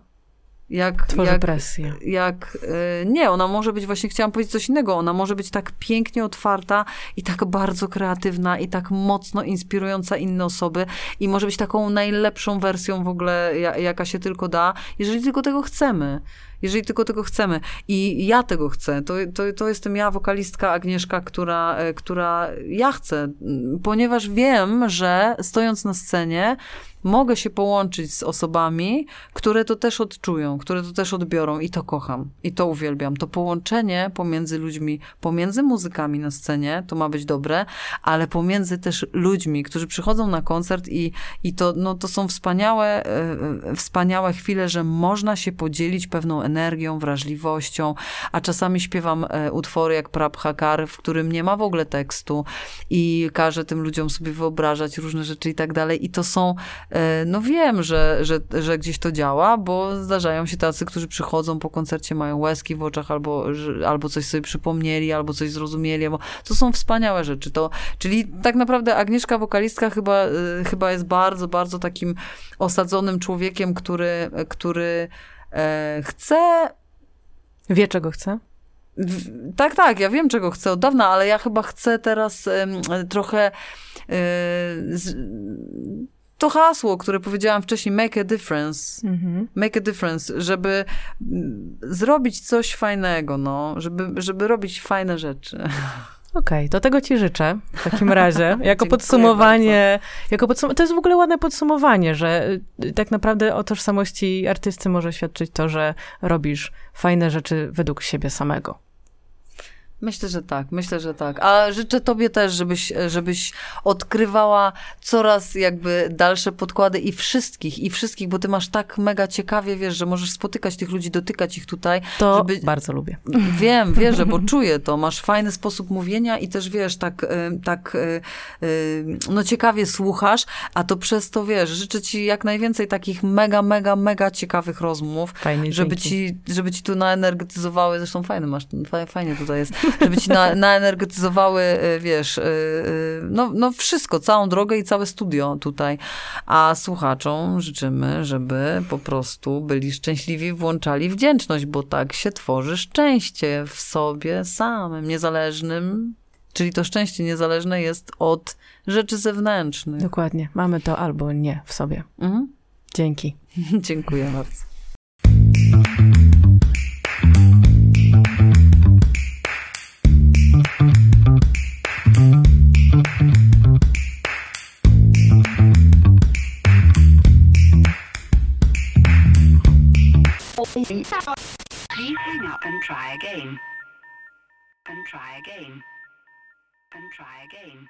jak, Tworzy jak, presję. jak y, nie, ona może być, właśnie chciałam powiedzieć coś innego, ona może być tak pięknie otwarta i tak bardzo kreatywna i tak mocno inspirująca inne osoby i może być taką najlepszą wersją w ogóle, ja, jaka się tylko da, jeżeli tylko tego chcemy. Jeżeli tylko tego chcemy. I ja tego chcę. To, to, to jestem ja, wokalistka Agnieszka, która, e, która ja chcę, ponieważ wiem, że stojąc na scenie, mogę się połączyć z osobami, które to też odczują, które to też odbiorą i to kocham. I to uwielbiam. To połączenie pomiędzy ludźmi, pomiędzy muzykami na scenie, to ma być dobre, ale pomiędzy też ludźmi, którzy przychodzą na koncert i, i to, no, to są wspaniałe, e, e, wspaniałe chwile, że można się podzielić pewną energią, wrażliwością, a czasami śpiewam e, utwory jak Prabhakar, w którym nie ma w ogóle tekstu i każę tym ludziom sobie wyobrażać różne rzeczy i tak dalej i to są E, No wiem, że, że, że gdzieś to działa, bo zdarzają się tacy, którzy przychodzą po koncercie, mają łezki w oczach, albo, albo coś sobie przypomnieli, albo coś zrozumieli, bo to są wspaniałe rzeczy. To, czyli tak naprawdę Agnieszka, wokalistka, chyba, e, chyba jest bardzo, bardzo takim osadzonym człowiekiem, który, który e, chce Wie, czego chce? Tak, tak, ja wiem, czego chcę od dawna, ale ja chyba chcę teraz trochę. e, to hasło, które powiedziałam wcześniej, make a difference. Mhm. Make a difference, żeby zrobić coś fajnego, no, żeby, żeby robić fajne rzeczy. Okej, to tego ci życzę w takim razie. Jako podsumowanie, jako podsum- to jest w ogóle ładne podsumowanie, że y, tak naprawdę o tożsamości artysty może świadczyć to, że robisz fajne rzeczy według siebie samego. Myślę, że tak, myślę, że tak. A życzę tobie też, żebyś, żebyś odkrywała coraz jakby dalsze podkłady i wszystkich, i wszystkich, bo ty masz tak mega ciekawie, wiesz, że możesz spotykać tych ludzi, dotykać ich tutaj. To Żeby- bardzo lubię. Wiem, wierzę, bo czuję to. Masz fajny sposób mówienia i też wiesz, tak, y, tak y, y, no ciekawie słuchasz, a to przez to wiesz, życzę ci jak najwięcej takich mega, mega, mega ciekawych rozmów, Fajnie, żeby dzięki. ci, żeby ci tu naenergetyzowały, zresztą fajny masz, fa- fajnie tutaj jest, żeby ci na, naenergetyzowały, y, wiesz, y, y, no, no wszystko, całą drogę i całe studio tutaj. A słuchaczom życzymy, żeby po prostu byli szczęśliwi, włączali wdzięczność, bo tak się tworzy szczęście w sobie samym, niezależnym. Czyli to szczęście niezależne jest od rzeczy zewnętrznych. Dokładnie. Mamy to albo nie w sobie. Mhm. Dzięki. Dziękuję bardzo. Please hang up and try again. And try again. And try again.